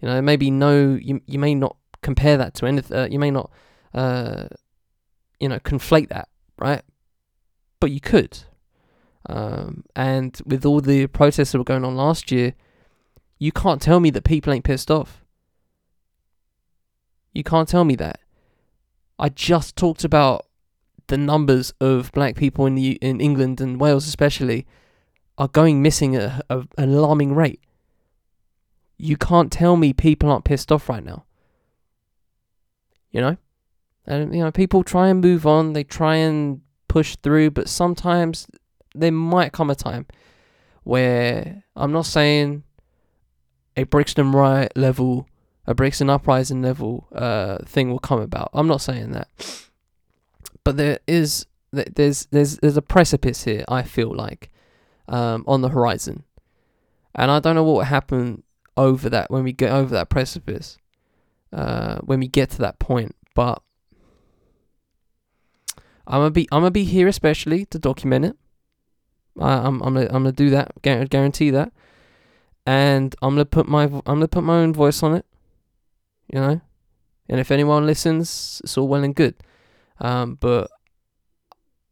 You know, maybe no, you, you may not compare that to anything, uh, you may not, uh, you know, conflate that right? But you could. Um, and with all the protests that were going on last year, you can't tell me that people ain't pissed off. You can't tell me that. I just talked about the numbers of black people in the in England and Wales especially are going missing at an alarming rate. You can't tell me people aren't pissed off right now. You know? And you know, people try and move on, they try and push through, but sometimes there might come a time where I'm not saying a Brixton riot level, a Brixton uprising level uh, thing will come about. I'm not saying that, but there is there's there's there's a precipice here. I feel like, um, on the horizon. And I don't know what will happen over that when we get over that precipice, uh, when we get to that point. But I'm gonna be I'm gonna be here especially to document it. I, I'm I'm gonna, I'm gonna do that, guarantee that, and I'm gonna put my I'm gonna put my own voice on it. You know, and if anyone listens, it's all well and good. Um, but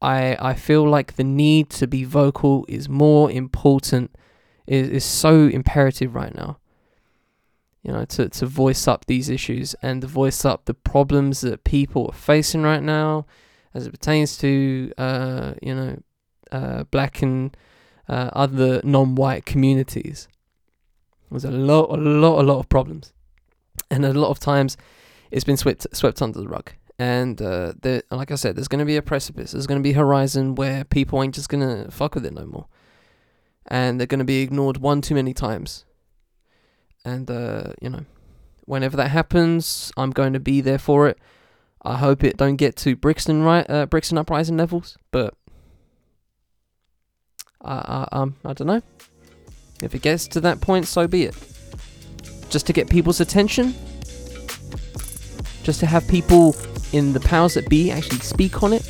I I feel like the need to be vocal is more important, is is so imperative right now. You know, to to voice up these issues and to voice up the problems that people are facing right now, as it pertains to uh you know, uh black and uh, other non-white communities. There's a lot, a lot, a lot of problems, and a lot of times it's been swept swept under the rug. And uh, there, like I said, there's going to be a precipice. There's going to be a horizon where people ain't just going to fuck with it no more, and they're going to be ignored one too many times. And uh, you know, whenever that happens, I'm going to be there for it. I hope it don't get to Brixton right, uh, Brixton uprising levels, but I, I, um, I don't know. If it gets to that point, so be it. Just to get people's attention, just to have people in the powers that be actually speak on it,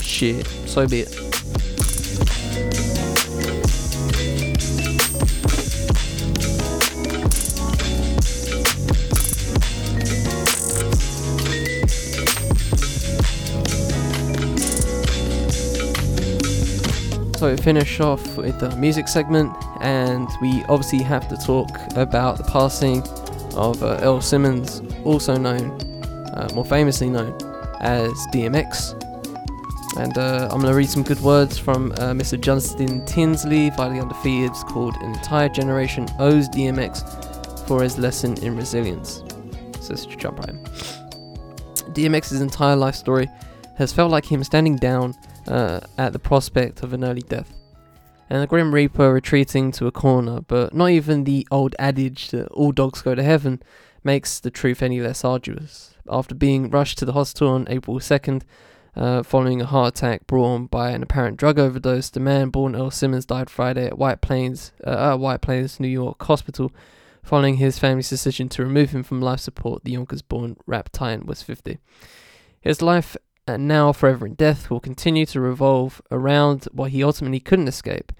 shit, so be it. So we finish off with the music segment, and we obviously have to talk about the passing of uh, Earl Simmons, also known, uh, more famously known as DMX. And uh, I'm going to read some good words from uh, Mr. Justin Tinsley via the Undefeated. Called An Entire Generation Owes DMX for His Lesson in Resilience. So let's jump right in. DMX's entire life story has felt like him standing down uh, at the prospect of an early death. And the Grim Reaper retreating to a corner, but not even the old adage that all dogs go to heaven makes the truth any less arduous. After being rushed to the hospital on April 2nd, uh, following a heart attack brought on by an apparent drug overdose, the man born Earl Simmons died Friday at White Plains, uh, at White Plains, New York hospital, following his family's decision to remove him from life support. The Yonkers-born rap titan was 50. His life and now forever in death will continue to revolve around what he ultimately couldn't escape.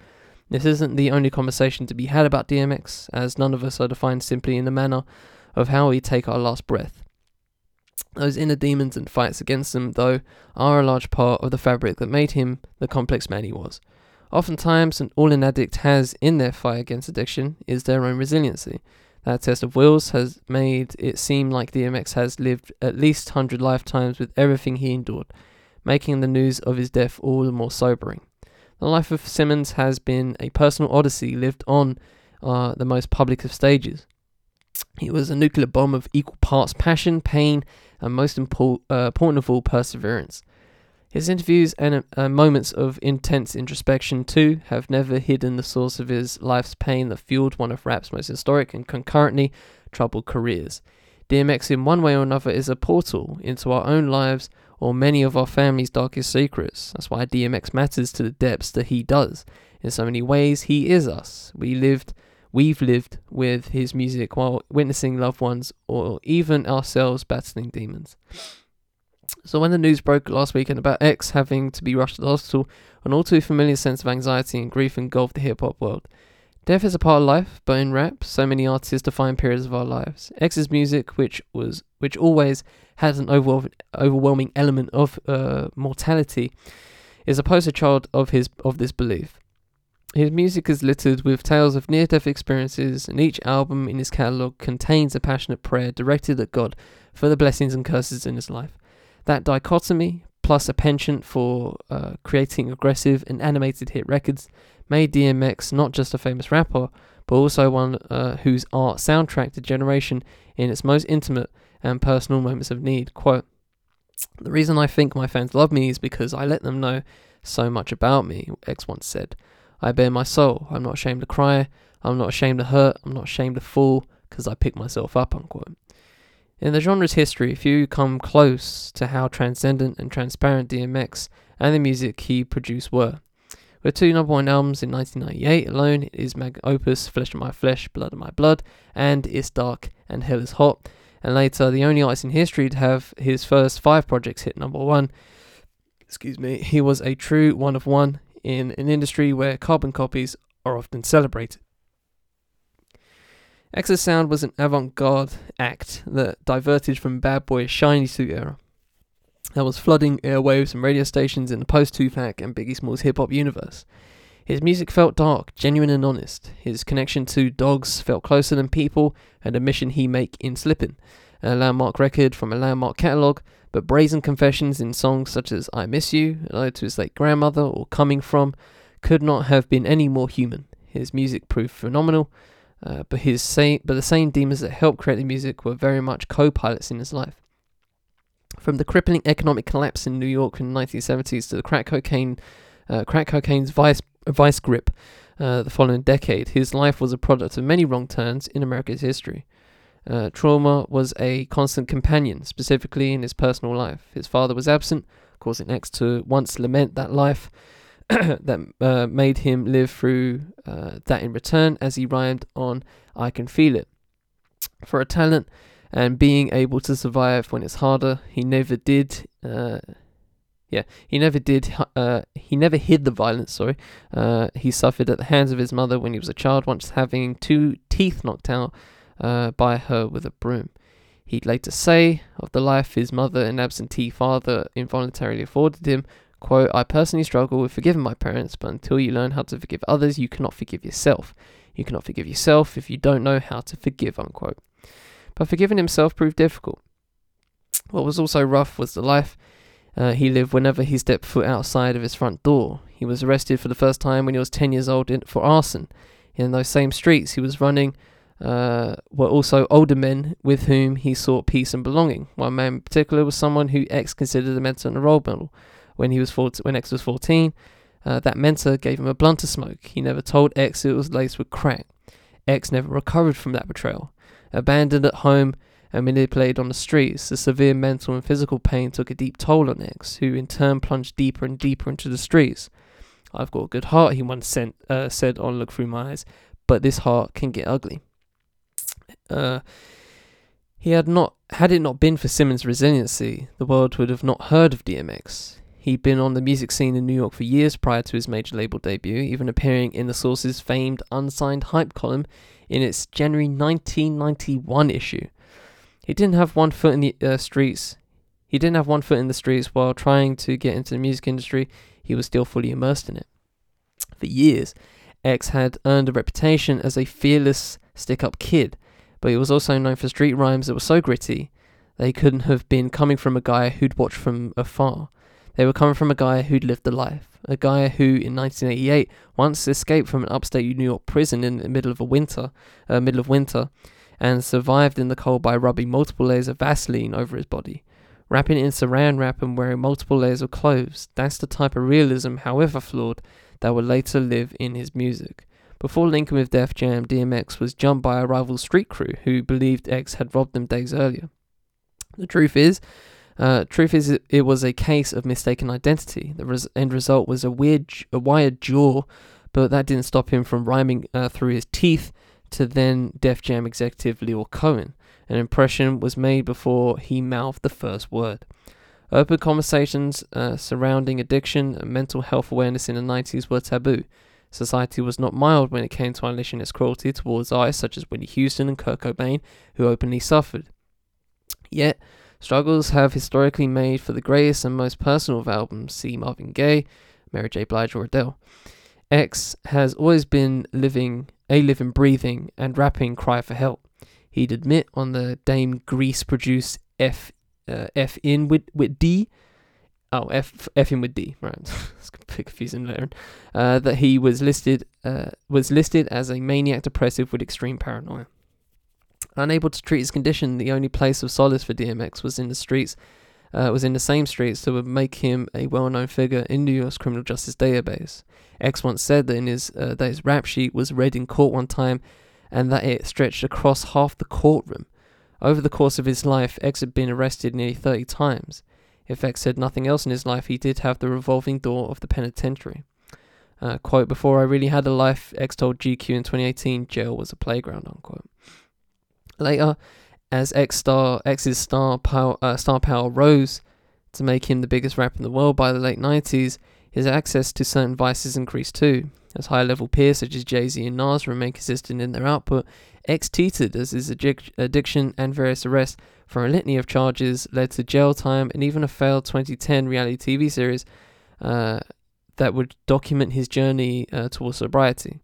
This isn't the only conversation to be had about DMX, as none of us are defined simply in the manner of how we take our last breath. Those inner demons and fights against them, though, are a large part of the fabric that made him the complex man he was. Oftentimes, an all in addict has in their fight against addiction is their own resiliency. That test of wills has made it seem like DMX has lived at least 100 lifetimes with everything he endured, making the news of his death all the more sobering. The life of Simmons has been a personal odyssey lived on uh, the most public of stages. He was a nuclear bomb of equal parts passion, pain, and most impor- uh, important of all, perseverance. His interviews and uh, moments of intense introspection, too, have never hidden the source of his life's pain that fueled one of rap's most historic and concurrently troubled careers. DMX, in one way or another, is a portal into our own lives or many of our family's darkest secrets. That's why DMX matters to the depths that he does. In so many ways, he is us. We lived, we've lived with his music while witnessing loved ones or even ourselves battling demons. So when the news broke last weekend about X having to be rushed to the hospital, an all too familiar sense of anxiety and grief engulfed the hip hop world. Death is a part of life, but in rap, so many artists define periods of our lives. X's music, which was which always has an overwhelming element of uh, mortality, is a poster child of his of this belief. His music is littered with tales of near death experiences, and each album in his catalogue contains a passionate prayer directed at God for the blessings and curses in his life. That dichotomy, plus a penchant for uh, creating aggressive and animated hit records, made DMX not just a famous rapper, but also one uh, whose art soundtracked a generation in its most intimate and personal moments of need. Quote, The reason I think my fans love me is because I let them know so much about me, X once said. I bare my soul. I'm not ashamed to cry. I'm not ashamed to hurt. I'm not ashamed to fall because I pick myself up, unquote. In the genre's history, few come close to how transcendent and transparent DMX and the music he produced were. With two number one albums in 1998 alone, it is mag opus Flesh of My Flesh, Blood of My Blood, and It's Dark and Hell is Hot. And later, the only artist in history to have his first five projects hit number one. Excuse me, he was a true one of one in an industry where carbon copies are often celebrated. X's sound was an avant garde act that diverted from bad Boy's shiny suit era that was flooding airwaves and radio stations in the post Tupac and Biggie Smalls hip hop universe. His music felt dark, genuine, and honest. His connection to dogs felt closer than people, and a mission he make in Slippin', a landmark record from a landmark catalogue, but brazen confessions in songs such as I Miss You, an to his late grandmother, or Coming From, could not have been any more human. His music proved phenomenal, uh, but his same, but the same demons that helped create the music were very much co-pilots in his life. From the crippling economic collapse in New York in the 1970s to the crack cocaine, uh, crack cocaine's vice vice grip, uh, the following decade, his life was a product of many wrong turns in America's history. Uh, trauma was a constant companion, specifically in his personal life. His father was absent, causing X to once lament that life [COUGHS] that uh, made him live through uh, that in return, as he rhymed on I Can Feel It. For a talent and being able to survive when it's harder, he never did. Uh, yeah, he never did. Uh, he never hid the violence. Sorry, uh, he suffered at the hands of his mother when he was a child, once having two teeth knocked out uh, by her with a broom. He'd later say of the life his mother and absentee father involuntarily afforded him, quote, I personally struggle with forgiving my parents, but until you learn how to forgive others, you cannot forgive yourself. You cannot forgive yourself if you don't know how to forgive, unquote. But forgiving himself proved difficult. What was also rough was the life uh, he lived whenever he stepped foot outside of his front door. He was arrested for the first time when he was 10 years old in, for arson. In those same streets he was running uh, were also older men with whom he sought peace and belonging. One man in particular was someone who X considered a mentor and a role model. When he was 14, when X was 14, uh, that mentor gave him a blunt to smoke. He never told X it was laced with crack. X never recovered from that betrayal. Abandoned at home and manipulated on the streets, the severe mental and physical pain took a deep toll on X, who in turn plunged deeper and deeper into the streets. I've got a good heart, he once sent, uh, said on Look Through My Eyes, but this heart can get ugly. Uh, he had not had it not been for Simmons' resiliency, the world would have not heard of DMX. He'd been on the music scene in New York for years prior to his major label debut, even appearing in the Source's famed unsigned hype column in its January 1991 issue. He didn't have one foot in the uh, streets. He didn't have one foot in the streets while trying to get into the music industry. He was still fully immersed in it. For years, X had earned a reputation as a fearless stick-up kid but he was also known for street rhymes that were so gritty they couldn't have been coming from a guy who'd watched from afar. They were coming from a guy who'd lived a life, a guy who, in 1988, once escaped from an upstate New York prison in the middle of a winter, uh, middle of winter, and survived in the cold by rubbing multiple layers of Vaseline over his body, wrapping it in Saran wrap and wearing multiple layers of clothes. That's the type of realism, however flawed, that would later live in his music. Before linking with Def Jam, DMX was jumped by a rival street crew who believed X had robbed them days earlier. The truth is, uh, truth is, it, was a case of mistaken identity. The res- end result was a weird, a wired jaw, but that didn't stop him from rhyming uh, through his teeth to then Def Jam executive Lyor Cohen. An impression was made before he mouthed the first word. Open conversations uh, surrounding addiction and mental health awareness in the 90s were taboo. Society was not mild when it came to unleashing its cruelty towards artists such as Whitney Houston and Kurt Cobain, who openly suffered. Yet, struggles have historically made for the greatest and most personal of albums, see Marvin Gaye, Mary J. Blige, or Adele. X has always been living, a living, breathing, and rapping cry for help. He'd admit on the Dame Grease produced F uh, F in with, with D oh F F in with D right [LAUGHS] it's a bit confusing later uh, that he was listed uh, was listed as a maniac depressive with extreme paranoia. Unable to treat his condition, the only place of solace for DMX was in the streets. Uh, was in the same streets that would make him a well-known figure in New York's criminal justice database. X once said that in his uh, that his rap sheet was read in court one time, and that it stretched across half the courtroom. Over the course of his life, X had been arrested nearly 30 times. If X said nothing else in his life, he did have the revolving door of the penitentiary. Uh, quote, before I really had a life, X told GQ in 2018, jail was a playground, unquote. Later, as X star X's star power, uh, star power rose to make him the biggest rapper in the world by the late 90s, his access to certain vices increased too. As high level peers such as Jay Z and Nas remained consistent in their output, X teetered as his addiction and various arrests for a litany of charges led to jail time and even a failed 2010 reality TV series uh, that would document his journey uh, towards sobriety.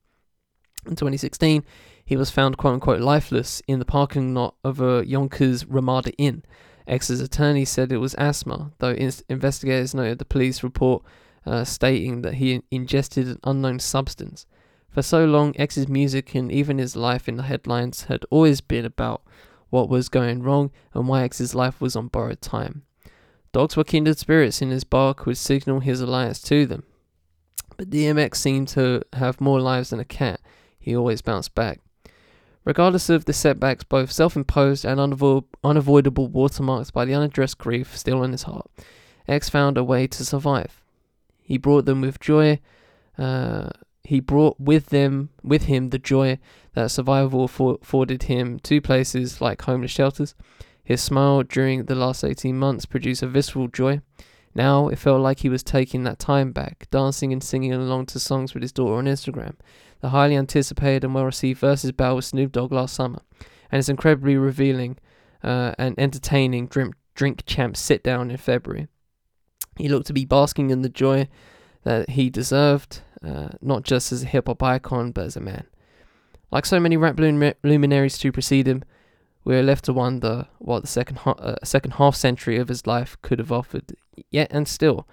In 2016, he was found quote unquote lifeless in the parking lot of a Yonkers Ramada Inn. X's attorney said it was asthma, though in- investigators noted the police report uh, stating that he ingested an unknown substance. For so long, X's music and even his life in the headlines had always been about what was going wrong and why X's life was on borrowed time. Dogs were kindred spirits and his bark would signal his alliance to them. But DMX seemed to have more lives than a cat. He always bounced back. Regardless of the setbacks, both self imposed and unavo- unavoidable watermarks by the unaddressed grief still in his heart, X found a way to survive. He brought them with joy. Uh, he brought with them with him the joy that survival afforded him two places like homeless shelters. His smile during the last 18 months produced a visceral joy. Now it felt like he was taking that time back, dancing and singing along to songs with his daughter on Instagram. The highly anticipated and well received versus battle with Snoop Dogg last summer, and its incredibly revealing uh, and entertaining drink, drink champ sit down in February. He looked to be basking in the joy that he deserved, uh, not just as a hip hop icon, but as a man. Like so many rap luminaries to precede him, we are left to wonder what the second uh, second half century of his life could have offered. Yet and still,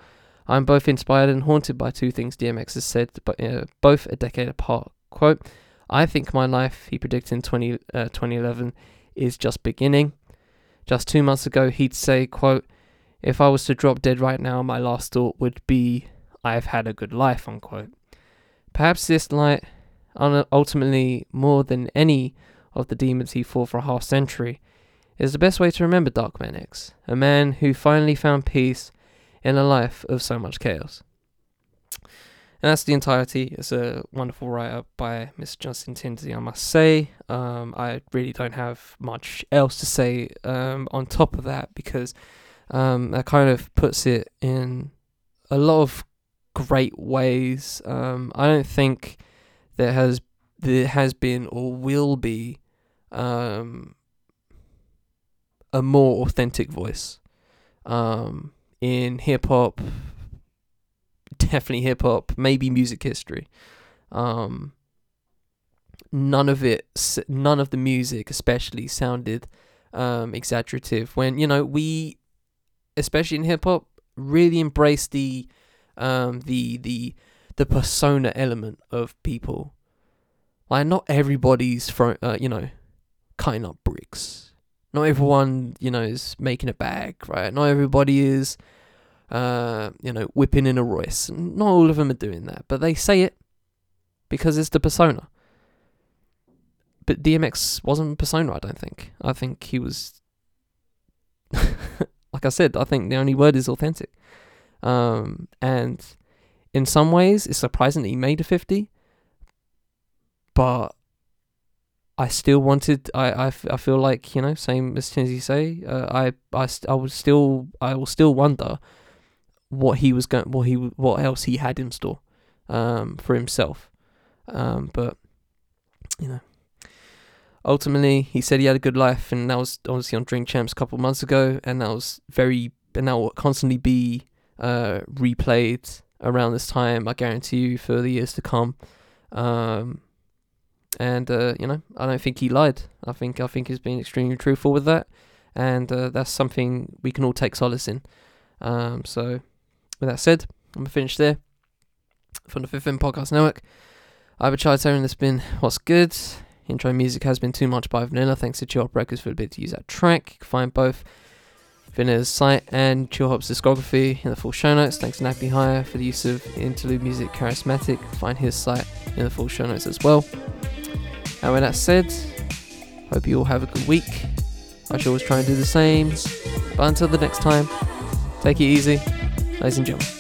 I'm both inspired and haunted by two things DMX has said, but uh, both a decade apart. Quote: "I think my life," he predicted in 20, uh, 2011, "is just beginning." Just two months ago, he'd say, "quote if I was to drop dead right now, my last thought would be, I've had a good life, unquote. Perhaps this light, ultimately more than any of the demons he fought for a half century, is the best way to remember Dark Darkman X, a man who finally found peace in a life of so much chaos. And that's the entirety. It's a wonderful write up by Mr. Justin Tinsley, I must say. Um, I really don't have much else to say um, on top of that because um, that kind of puts it in a lot of great ways. Um, I don't think there has there has been or will be um, a more authentic voice um, in hip hop. Definitely hip hop, maybe music history. Um, none of it, none of the music, especially, sounded um, exaggerative. When you know we especially in hip hop, really embrace the um the the the persona element of people. Like not everybody's from uh, you know cutting up bricks. Not everyone you know is making a bag, right? Not everybody is uh you know whipping in a Royce. Not all of them are doing that, but they say it because it's the persona. But DMX wasn't persona, I don't think. I think he was [LAUGHS] like I said, I think the only word is authentic. Um, and in some ways, it's surprising that he made a 50, but I still wanted, I, I, I feel like, you know, same as Tinsley say, uh, I, I, I would still, I will still wonder what he was going, what he, what else he had in store, um, for himself. Um, but, you know, ultimately he said he had a good life and that was obviously on drink champs a couple months ago and that was very and that will constantly be uh, replayed around this time i guarantee you for the years to come um, and uh, you know i don't think he lied i think i think he's been extremely truthful with that and uh, that's something we can all take solace in um, so with that said i'm finished there from the fifth M podcast network i've been Charlie and this been what's good Intro music has been Too Much by Vanilla. Thanks to Chillhop Records for the bit to use that track. You can find both Vanilla's site and Chillhop's discography in the full show notes. Thanks to Nappy Hire for the use of interlude music Charismatic. Find his site in the full show notes as well. And with that said, hope you all have a good week. I should always try and do the same. But until the next time, take it easy, ladies and gentlemen.